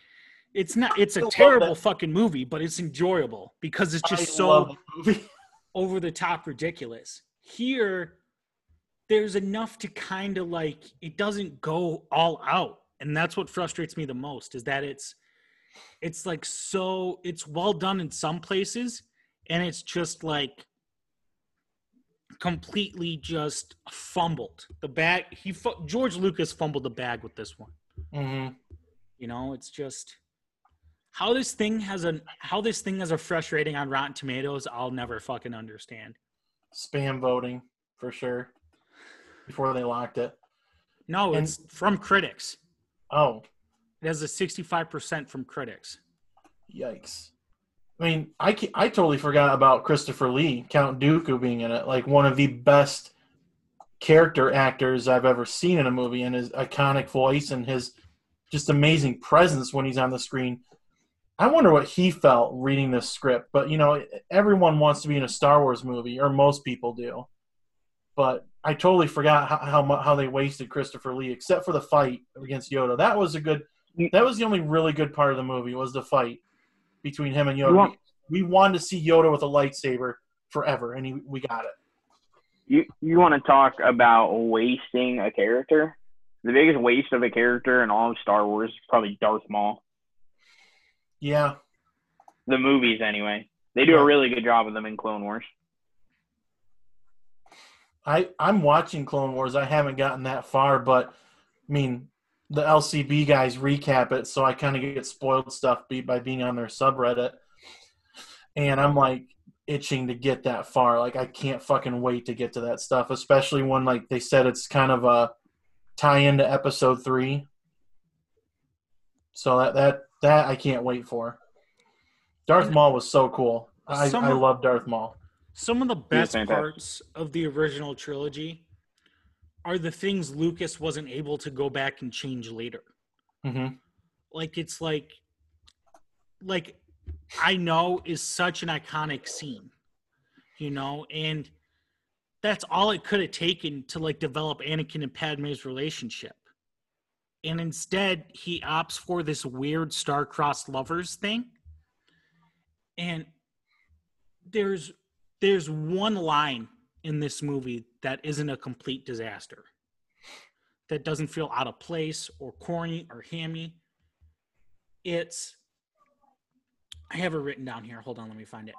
A: it's not it's a terrible fucking movie, but it's enjoyable because it's just so
C: love that movie.
A: over the top ridiculous. Here, there's enough to kind of like it doesn't go all out, and that's what frustrates me the most is that it's it's like so it's well done in some places, and it's just like completely just fumbled the bag. He George Lucas fumbled the bag with this one.
C: Mhm.
A: You know, it's just how this thing has a how this thing has a fresh rating on Rotten Tomatoes. I'll never fucking understand.
C: Spam voting for sure. Before they locked it.
A: No,
C: And-
A: it's from critics.
C: Oh,
A: It has a 65% from critics.
C: yikes! I mean, I I totally forgot about Christopher Lee, Count Dooku, being in it. Like one of the best character actors I've ever seen in a movie, and his iconic voice and his just amazing presence when he's on the screen. I wonder what he felt reading this script. But you know, everyone wants to be in a Star Wars movie, or most people do. But I totally forgot how how, how they wasted Christopher Lee, except for the fight against Yoda. That was a good. That was the only really good part of the movie was the fight between him and Yoda.
D: Want-
C: we wanted to see Yoda with a lightsaber forever, and he, we got it.
D: You you want to talk about wasting a character? The biggest waste of a character in all of Star Wars is probably Darth Maul.
C: Yeah,
D: The movies, anyway. They do a really good job of them in Clone Wars.
C: I I'm watching Clone Wars. I haven't gotten that far, but I mean, the LCB guys recap it, so I kind of get spoiled stuff by being on their subreddit, and I'm like itching to get that far. Like I can't fucking wait to get to that stuff, especially when like they said it's kind of a tie into Episode three. So that that that I can't wait for. Darth Maul was so cool. I,
A: Some
C: I love Darth Maul.
A: Some of the best parts of the original trilogy are the things Lucas wasn't able to go back and change later.
C: hmm
A: Like it's like like I know is such an iconic scene. You know, and that's all it could have taken to like develop Anakin and Padme's relationship. And instead, he opts for this weird star-crossed lovers thing. And there's there's one line in this movie that isn't a complete disaster. That doesn't feel out of place or corny or hammy. It's I have it written down here. Hold on, let me find it.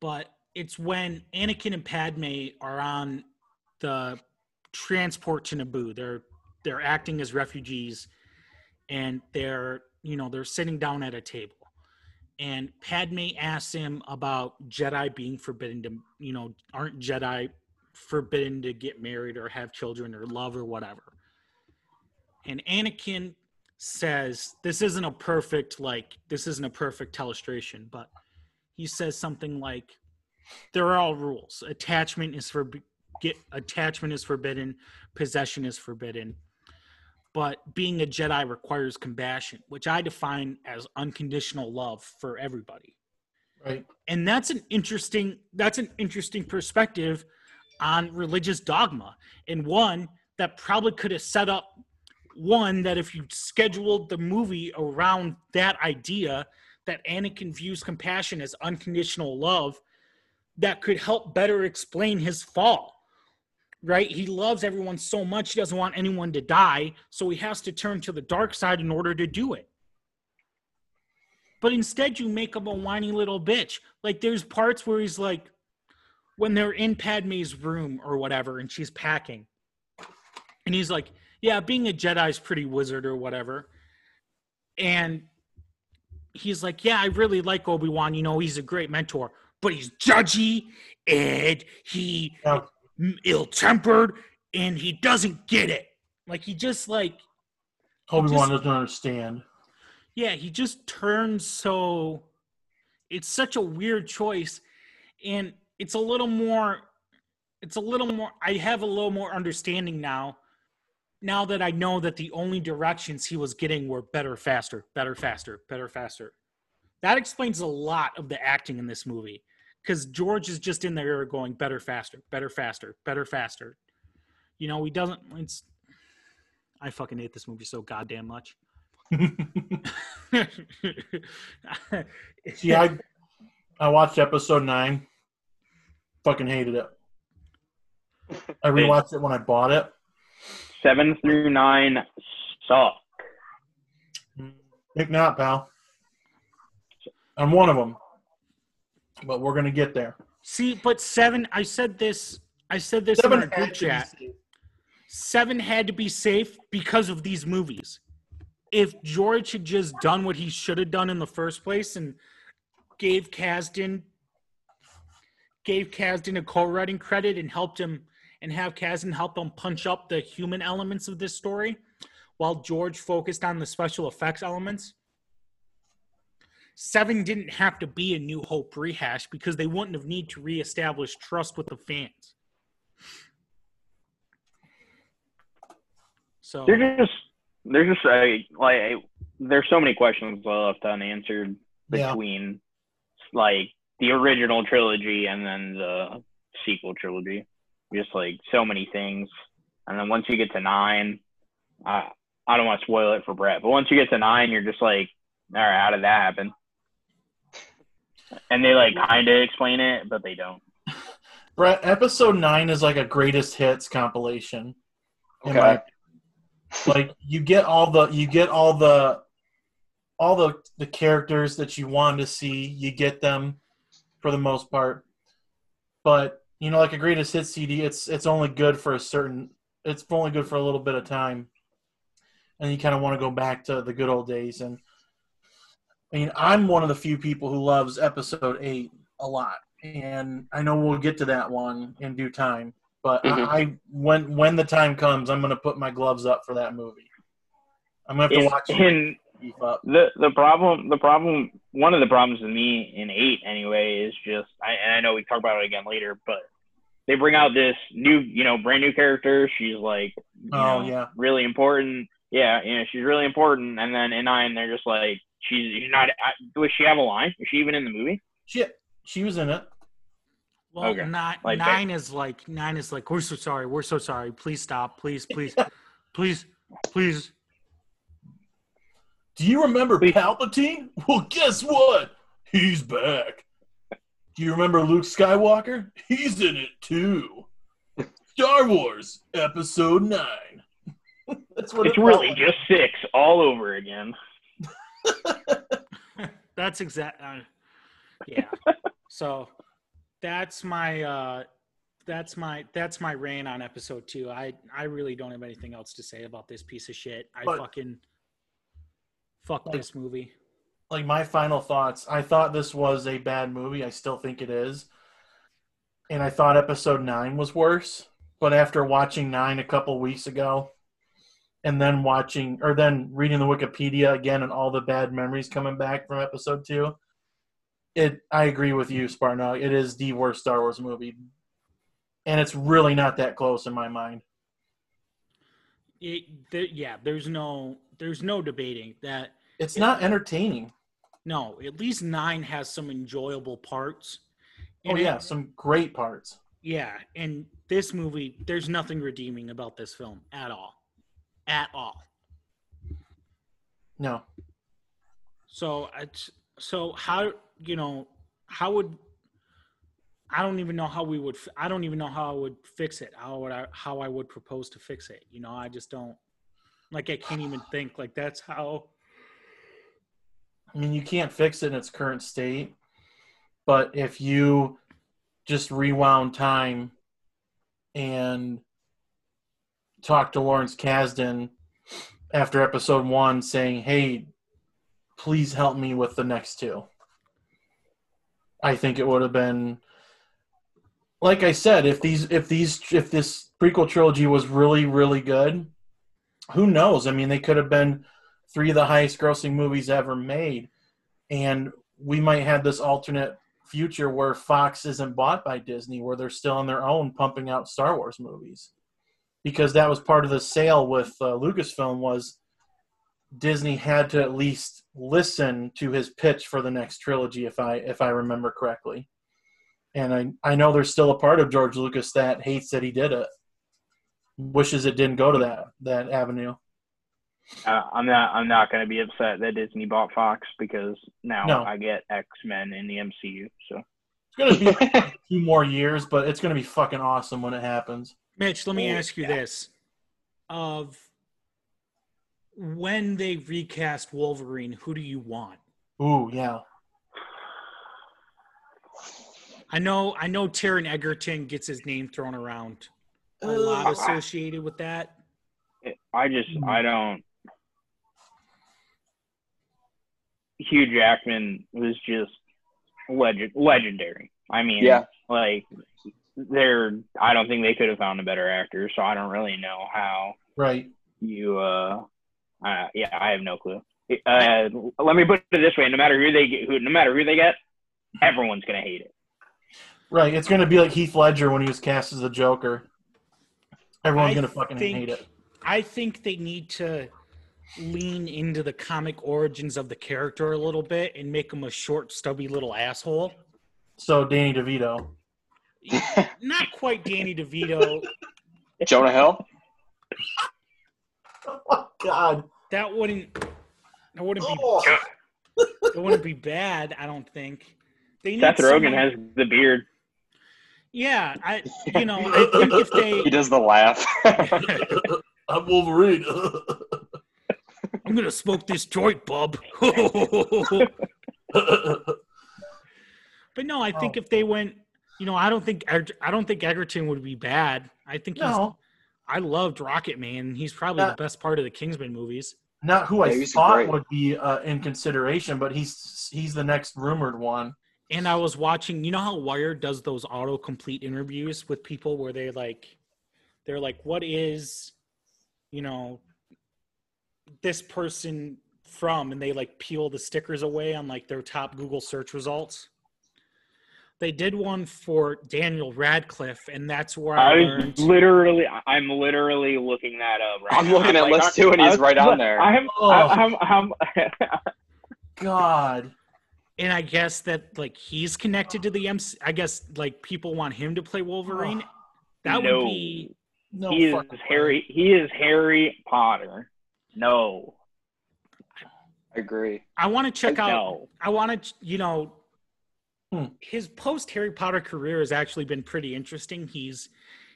A: But it's when Anakin and Padme are on the transport to Naboo. They're they're acting as refugees and they're you know they're sitting down at a table and padme asks him about jedi being forbidden to you know aren't jedi forbidden to get married or have children or love or whatever and anakin says this isn't a perfect like this isn't a perfect illustration but he says something like there are all rules attachment is for get attachment is forbidden possession is forbidden but being a Jedi requires compassion, which I define as unconditional love for everybody.
C: Right.
A: And that's an interesting that's an interesting perspective on religious dogma. And one that probably could have set up one that if you scheduled the movie around that idea that Anakin views compassion as unconditional love, that could help better explain his fall right? He loves everyone so much, he doesn't want anyone to die, so he has to turn to the dark side in order to do it. But instead, you make him a whiny little bitch. Like, there's parts where he's like, when they're in Padme's room or whatever, and she's packing, and he's like, Yeah, being a Jedi's pretty wizard or whatever. And he's like, Yeah, I really like Obi Wan. You know, he's a great mentor, but he's judgy and he
C: Yeah.
A: ill tempered and he doesn't get it. Like he just like
C: Obi Wan doesn't understand.
A: yeah, he just turns so it's such a weird choice and it's a little more it's a little more I have a little more understanding now now that I know that the only directions he was getting were better faster, better faster, better faster. That explains a lot of the acting in this movie cuz George is just in there going better faster, better faster, better faster. You know, he doesn't it's I fucking hate this movie so goddamn much.
C: See, I I watched episode nine. Fucking hated it. I rewatched it when I bought it.
D: Seven through nine suck.
C: Think not, pal. I'm one of them, but we're gonna get there.
A: See, but seven. I said this. I said this
C: Seven
A: in our
C: had
A: group
C: to be
A: chat.
C: safe.
A: Seven had to be safe because of these movies. If George had just done what he should have done in the first place and gave Kasdan gave Kasdan a co-writing credit and helped him and have Kasdan help him punch up the human elements of this story, while George focused on the special effects elements. Seven didn't have to be a New Hope rehash because they wouldn't have need to reestablish trust with the fans. So
D: They're just they're just like like there's so many questions left unanswered
C: Yeah.
D: between like the original trilogy and then the sequel trilogy. Just like so many things. And then once you get to nine, I I don't want to spoil it for Brett, but once you get to nine, you're just like, all right, how did that happen? And they like kind of explain it, but they don't.
C: Brett, episode nine is like a greatest hits compilation. in
B: Okay.
C: my- like you get all the you get all the all the the characters that you want to see. You get them for the most part, but you know, like a greatest hits CD, it's it's only good for a certain. It's only good for a little bit of time, and you kind of want to go back to the good old days. And I mean, I'm one of the few people who loves episode eight a lot, and I know we'll get to that one in due time. But
B: Mhm.
C: I, when when the time comes, I'm gonna put my gloves up for that movie. I'm gonna have to watch it.
D: in
C: beef up.
D: the the problem the problem one of the problems with me in eight anyway is just I and I know we talk about it again later, but they bring out this new you know brand new character. She's like
C: Oh,
D: know,
C: yeah.
D: really important. Yeah, you know she's really important. And then in nine they're just like she's she's not. Does she have a line? Is she even in the movie?
C: Shit, she was in it.
A: Well,
D: Okay.
A: nine,
D: Like
A: nine is like nine is like we're so sorry, we're so sorry. Please stop, please, please, please, please.
C: Do you remember
D: Wait.
C: Palpatine? Well, guess what? He's back. Do you remember Luke Skywalker? He's in it too. Star Wars Episode Nine. That's what
D: It's
C: it
D: really
C: felt
D: just six all over again.
A: That's exact. Uh, yeah. so that's my uh, that's my that's my reign on episode two. I I really don't have anything else to say about this piece of shit. I
C: But-
A: fucking fuck
C: Like-
A: this movie.
C: like my final thoughts i thought this was a bad movie. I still think it is. And i thought episode 9 was worse. But after watching 9 a couple weeks ago and then watching or then reading the wikipedia again and all the bad memories coming back from episode 2 it i agree with you spartan it is the worst star wars movie. And it's really not that close in my mind.
A: It, yeah, there's no there's no debating that.
C: it's not entertaining
A: No, at least nine has some enjoyable parts.
C: oh
A: And it-
C: yeah some great parts
A: Yeah, and this movie, there's nothing redeeming about this film at all, at all.
C: no
A: So, it's, so how you know how would I don't even know how we would I don't even know how I would fix it. How would I how I would propose to fix it? You know, I just don't like I can't even think like that's how
C: I mean, you can't fix it in its current state, but if you just rewound time and talk to Lawrence Kasdan after episode one saying, hey, please help me with the next two, I think it would have been. Like I said, if these, if these, if this prequel trilogy was really, really good, who knows? I mean, they could have been three of the highest grossing movies ever made and we might have this alternate future where fox isn't bought by disney where they're still on their own pumping out star wars movies. Because that was part of the sale with uh, lucasfilm was disney had to at least listen to his pitch for the next trilogy if i if i remember correctly. And i i know there's still a part of george lucas that hates that he did it wishes it didn't go to that that avenue
D: Uh, I'm not. I'm not going to be upset that Disney bought Fox because now
C: No.
D: I get X Men in the MCU. So
C: It's gonna be like two more years, but it's gonna be fucking awesome when it happens.
A: Mitch, let me
D: Oh,
A: ask you
D: yeah.
A: this. Of when they recast Wolverine, who do you want?
C: Ooh, yeah.
A: I know I know Taron Egerton gets his name thrown around a lot associated with that.
D: I just.
C: Hmm.
D: I don't. Hugh Jackman was just legend legendary. I mean,
B: Yeah.
D: like they're. I don't think they could have found a better actor. So I don't really know how
C: Right.
D: you. uh uh, yeah, I have no clue. Uh, let me put it this way: no matter who they get, who, no matter who they get, everyone's gonna hate it.
C: Right. It's gonna be like Heath Ledger when he was cast as the Joker. Everyone's
A: I
C: gonna fucking
A: think-
C: hate it.
A: I think they need to lean into the comic origins of the character a little bit and make him a short, stubby little asshole.
C: So Danny DeVito.
A: Not quite Danny DeVito.
B: Jonah Hill.
C: Oh God.
A: That wouldn't. That wouldn't be.
C: Oh.
A: It wouldn't be bad. I don't think. They need
D: Seth Rogen
A: someone-
D: has the beard.
A: Yeah, I. You know, I think if
B: He does the laugh.
C: I'm Wolverine.
A: I'm gonna smoke this joint, bub. But no, I think
C: Oh.
A: if they went, you know, I don't think I don't think Egerton would be bad. I think he's.
C: no,
A: I loved Rocket Man. He's probably
C: Uh,
A: the best part of the Kingsman movies.
C: not who I
B: Yeah, he's
C: thought
B: great.
C: would be uh, in consideration, but he's he's the next rumored one.
A: And I was watching. You know how Wired does those autocomplete interviews with people where they like, they're like, "What is, you know, this person from and they like peel the stickers away on like their top Google search results. They did one for Daniel Radcliffe, and that's where I,
D: I
A: learned.
D: literally, I'm literally looking that up. Right
B: I'm
D: now.
B: looking at
D: like,
B: list two, and he's
D: was-
B: right on there.
D: I'm,
C: Oh.
D: I'm, I'm, I'm
C: God.
A: And I guess that like he's connected to the MC. I guess like people want him to play Wolverine. That
D: no.
A: would be
C: No
D: he is
C: fucking way.
D: Harry. He is Harry Potter. No,
B: I agree.
A: I want to check out.
D: no.
A: I want to, you know,
C: Hmm.
A: his post Harry Potter career has actually been pretty interesting. He's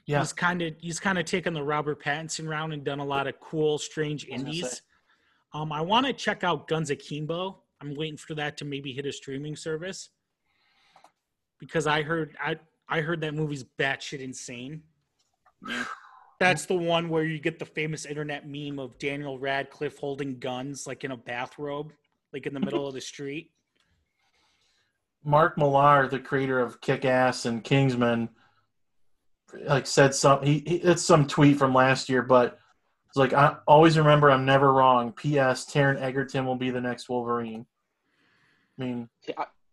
C: Yeah.
A: he's kind of he's kind of taken the Robert Pattinson round and done a lot of cool, strange
C: I
A: indies. Um, I want to check out Guns Akimbo. I'm waiting for that to maybe hit a streaming service because I heard I I heard that movie's batshit insane.
D: Yeah.
A: That's the one where you get the famous internet meme of Daniel Radcliffe holding guns like in a bathrobe, like in the middle of the street.
C: Mark Millar, the creator of Kick Ass and Kingsman, like said some. He, he it's some tweet from last year, but it's like I always remember I'm never wrong. P.S. Taron Egerton will be the next Wolverine. I mean,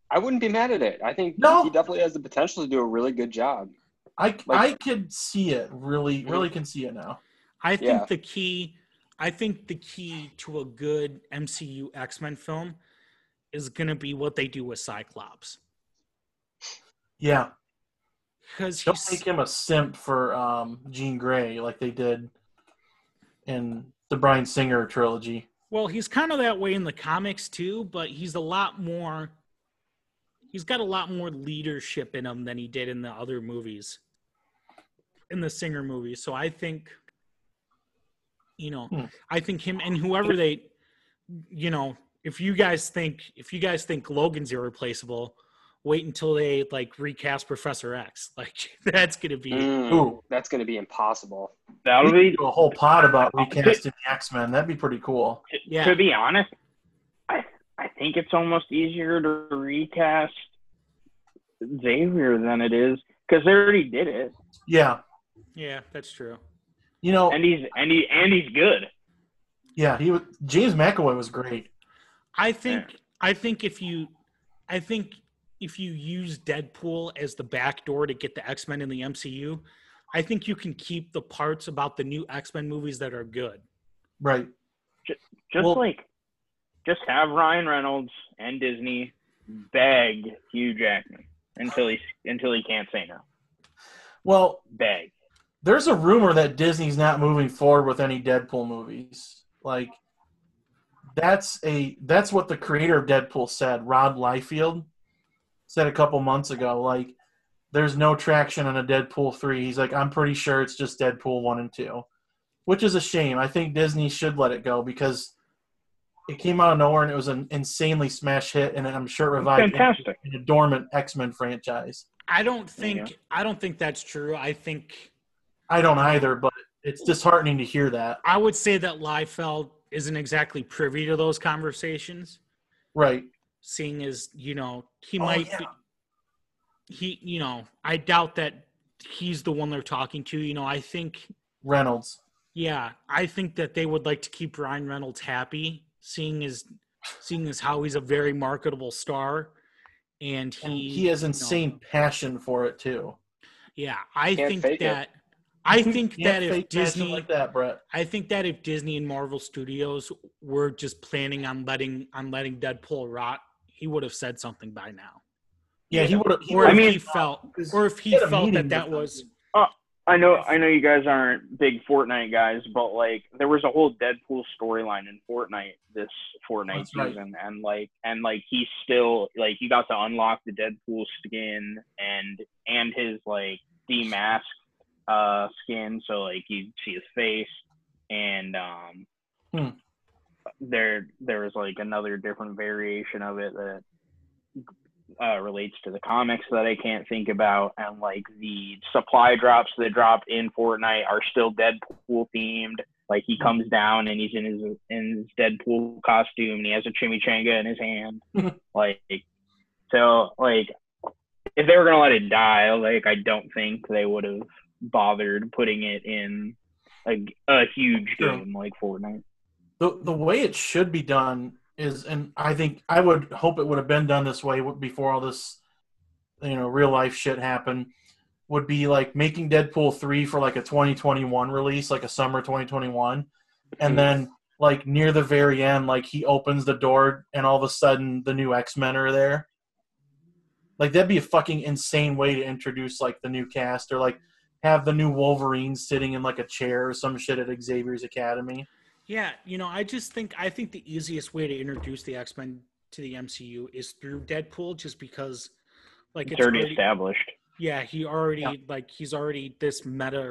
B: I wouldn't be mad at it. I think
C: No.
B: he definitely has the potential to do a really good job.
C: I
B: Like-
C: I could see it. Really, really can see it now.
A: I think
B: Yeah.
A: the key I think the key to a good MCU X-Men film is going to be what they do with Cyclops.
C: Yeah,
A: Cuz
C: don't make him a simp for um, Jean Grey like they did in the Bryan Singer trilogy.
A: well, he's kind of that way in the comics too, but he's a lot more he's got a lot more leadership in him than he did in the other movies. In the Singer movies. So I think you know,
C: Hmm.
A: I think him and whoever they you know, if you guys think if you guys think Logan's irreplaceable, wait until they like recast Professor X. Like that's gonna be
B: Mm,
C: Ooh.
B: that's going to be impossible.
D: That'll be.
C: do a whole pod about recasting the X Men. That'd be pretty cool.
A: yeah.
D: To be honest, I I think it's almost easier to recast Xavier than it is because they already did it,
C: Yeah,
A: Yeah, that's true.
C: you know,
D: and he's and he and he's good.
C: yeah, he was, James McAvoy was great.
A: I think I think if you I think if you use Deadpool as the back door to get the X-Men in the MCU, I think you can keep the parts about the new X-Men movies that are good.
C: Right.
D: Just
C: Well-
D: like, just have Ryan Reynolds and Disney beg Hugh Jackman until he until he can't say no.
C: Well,
D: Beg.
C: there's a rumor that Disney's not moving forward with any Deadpool movies. Like that's a that's what the creator of Deadpool said. Rob Liefeld said a couple months ago. Like there's no traction on a Deadpool three. He's like, I'm pretty sure it's just Deadpool one and two, which is a shame. I think Disney should let it go because it came out of nowhere and it was an insanely smash hit, and I'm sure it revived
D: Fantastic.
C: a dormant X Men franchise.
A: I don't
D: There you
A: think I don't think that's true. I think
C: I don't either, but it's disheartening to hear that.
A: I would say that Liefeld isn't exactly privy to those conversations,
C: Right.
A: Seeing as, you know, he
C: Oh,
A: might
C: yeah.
A: be he you know, I doubt that he's the one they're talking to. You know, I think
C: Reynolds.
A: Yeah, I think that they would like to keep Ryan Reynolds happy, seeing as seeing as how he's a very marketable star, and he
C: And he has
A: you know,
C: insane passion for it too.
A: yeah, I
B: Can't
A: think
B: fake it.
A: that I think that if Disney,
C: like that, Brett.
A: I think that if Disney and Marvel Studios were just planning on letting on letting Deadpool rot, he would have said something by now.
C: Yeah, he would have.
A: Or
D: I
A: if
D: mean-
A: he felt, or if he felt that that was
C: them.
D: I know I know you guys aren't big Fortnite guys, but like there was a whole Deadpool storyline in Fortnite this Fortnite
C: That's right.
D: season, and like and like he still like you got to unlock the Deadpool skin and and his like demasked uh skin, so like you see his face, and um
C: Hmm.
D: There there was like another different variation of it that uh, relates to the comics that I can't think about, and like the supply drops that drop in Fortnite are still Deadpool themed. Like he comes down and he's in his in his Deadpool costume and he has a chimichanga in his hand. like so like if they were gonna let it die, like I don't think they would have bothered putting it in a, a huge game like Fortnite.
C: The the way it should be done is, and I think I would hope it would have been done this way before all this, you know, real life shit happened. Would be like making Deadpool three for like a 2021 release, like a summer 2021, and hmm. then like near the very end, like he opens the door and all of a sudden the new X Men are there. Like that'd be a fucking insane way to introduce like the new cast, or like have the new Wolverine sitting in like a chair or some shit at Xavier's Academy.
A: Yeah, you know, I just think I think the easiest way to introduce the X Men to the MCU is through Deadpool, just because like
D: It's already established.
A: Yeah, he already
C: Yeah.
A: like he's already this meta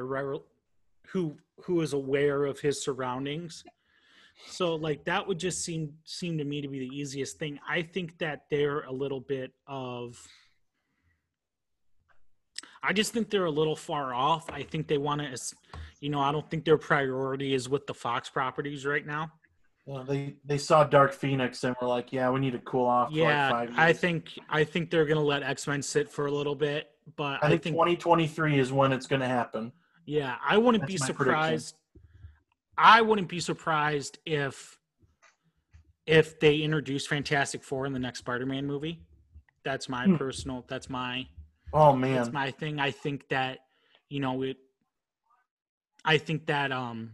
A: who who is aware of his surroundings. So like that would just seem seem to me to be the easiest thing. I think that they're a little bit of I just think they're a little far off. I think they want to you know, I don't think their priority is with the Fox properties right now.
C: Well, they they saw Dark Phoenix and were like, yeah, we need to cool off. for
A: Yeah,
C: like five
A: I think I think they're gonna let X Men sit for a little bit, but
C: I think 2023 is when it's going to happen.
A: Yeah, I wouldn't
C: That's
A: be surprised. I wouldn't be surprised if if they introduce Fantastic Four in the next Spider-Man movie. That's my
C: Hmm.
A: personal. That's my.
C: Oh man, That's
A: my thing. I think that you know it. I think that um,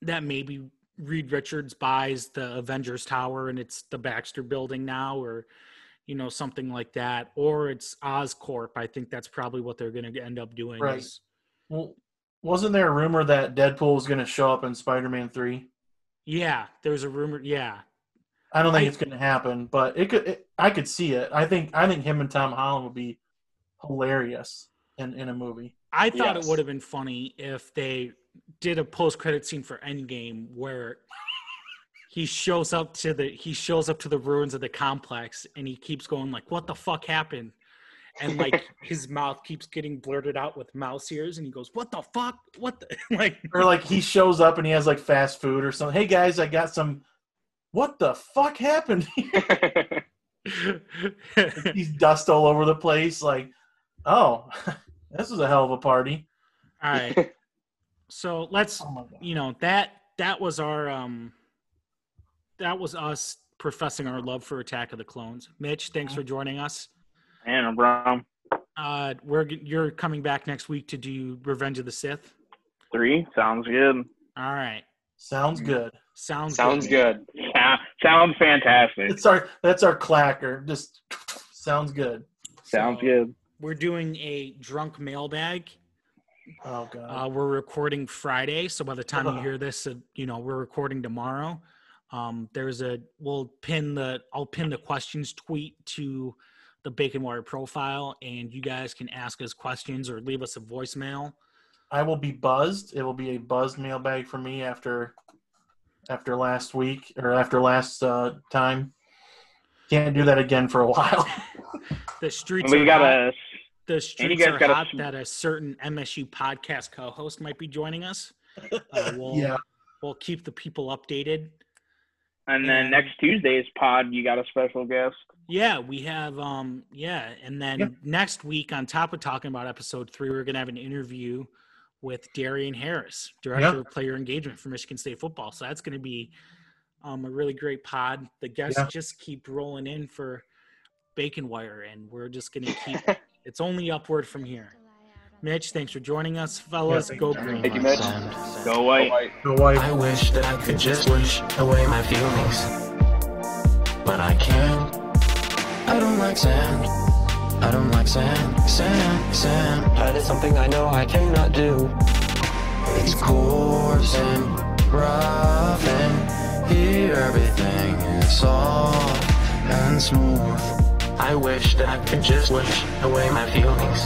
A: that maybe Reed Richards buys the Avengers Tower and it's the Baxter Building now, or you know something like that, or it's Oscorp. I think that's probably what they're going to end up doing.
C: Right.
A: is-
C: well, wasn't there a rumor that Deadpool was going to show up in Spider-Man 3?
A: Yeah, there's a rumor. Yeah,
C: I don't think
A: I-
C: it's going to happen, but it could. It, I could see it. I think. I think him and Tom Holland would be hilarious in in a movie.
A: I thought
B: Yes.
A: it would have been funny if they did a post-credit scene for Endgame where he shows up to the he shows up to the ruins of the complex and he keeps going like, "What the fuck happened?" And like his mouth keeps getting blurted out with mouse ears, and he goes, "What the fuck? What the like?"
C: Or like he shows up and he has like fast food or something. Hey guys, I got some. What the fuck happened? He's dust all over the place. Like, oh, this is a hell of a party.
A: All right, so let's
C: Oh
A: you know that that was our um that was us professing our love for Attack of the Clones. Mitch, thanks for joining us.
D: And I'm bro,
A: Uh, we're you're coming back next week to do Revenge of the Sith.
D: three sounds good.
A: All right,
C: Sounds good.
A: sounds
B: Sounds good.
D: Yeah, sounds fantastic.
C: It's our that's our clacker. Just sounds good.
D: Sounds
A: So,
D: good.
A: We're doing a drunk mailbag.
C: Oh god.
A: Uh, we're recording Friday, so by the time you hear this, uh, you know we're recording tomorrow. Um, there's a we'll pin the I'll pin the questions tweet to the Bacon Wire profile, and you guys can ask us questions or leave us a voicemail.
C: I will be buzzed. It will be a buzzed mailbag for me after after last week or after last uh, time. Can't do that again for a while.
A: The streets
D: We
A: are
D: got a
A: the streets
D: guys
A: are
D: gotta
A: hot
D: sm-
A: that a certain MSU podcast co-host might be joining us. Uh, we'll,
C: yeah.
A: we'll keep the people updated.
D: and then
A: And-
D: next Tuesday's pod, you got a special guest.
A: Yeah, we have um yeah, and then
C: Yeah.
A: next week on top of talking about episode 3, we're going to have an interview with Darian Harris, director
C: Yeah.
A: of player engagement for Michigan State football. So that's going to be um a really great pod. The guests
C: Yeah.
A: just keep rolling in for Bacon Wire and we're just going to keep it's only upward from here. Mitch, thanks for joining us, fellas.
C: thank
A: Go green.
B: Thank you, Mitch.
D: Go white.
B: White.
C: Go white.
E: I wish that I could just wish away my feelings. But I can't. I don't like sand. I don't like sand. Sand, sand. That is something I know I cannot do. It's coarse and rough, and here everything is soft and smooth. I wish that I could just wish away my feelings.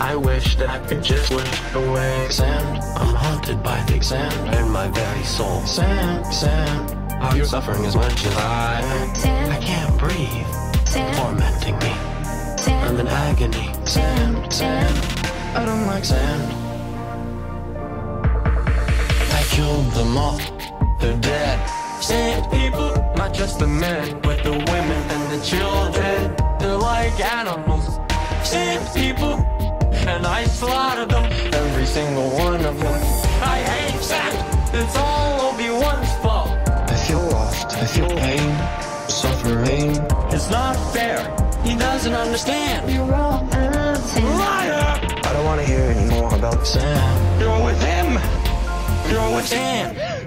E: I wish that I could just wish away sand. I'm haunted by the sand in my very soul. Sand, sand. Are you suffering as much as I am? I can't breathe. sand. Tormenting me. Sand. I'm in agony. Sand, sand. I don't like sand. I killed them all. They're dead. Sand people, not just the men, but the women and the children. They're like animals, sick people, and I slaughtered them, every single one of them. I hate sex. It's all Obi
F: Wan's fault. I feel
E: lost. I feel pain, suffering. It's not fair. He doesn't understand. You're
G: wrong. Liar! I don't want to
E: hear any more about
G: Sam. You're with him. You're with
H: Sam.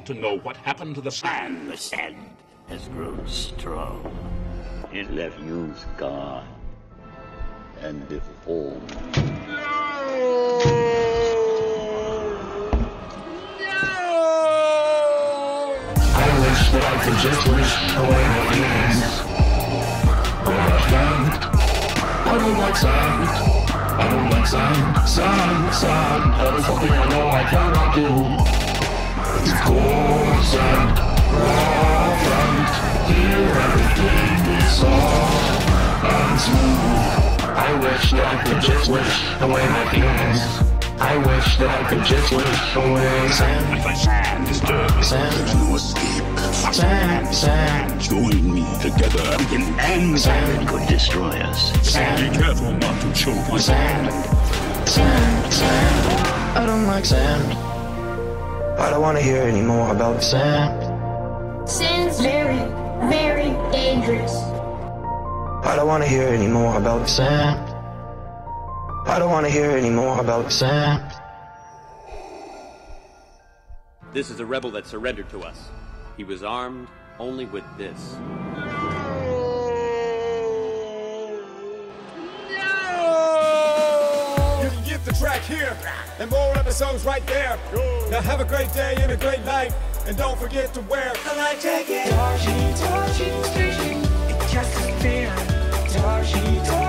H: Want to know what happened to the sand.
I: The sand has grown strong. It left you scarred and deformed. No! No!
E: I wish that I could just wish away my feelings. But I can't. I don't like sand. I don't like sand. Sand, sand. That is something I know I cannot do. It's coarse and rough and here everything is soft and smooth. I wish that I could just wish away my feelings. I wish that I could just wish away sand.
H: Sand disturbs,
E: Sand.
H: no escape.
E: Sand, sand,
H: Join me together. We can end
E: sand,
I: Could destroy us.
E: Sand, Be
H: careful not to choke
E: sand, sand, sand. I don't like sand. I don't want to hear any more about Sam.
F: Sam's very, very dangerous.
E: I don't want to hear any more about Sam. I don't want to hear any more about Sam.
J: This is a rebel that surrendered to us. He was armed only with this.
G: the track here, and more episodes right there. Now have a great day and a great night, and don't forget to wear a light jacket. Darcy, Darcy, it just a fear. Darcy, Darcy.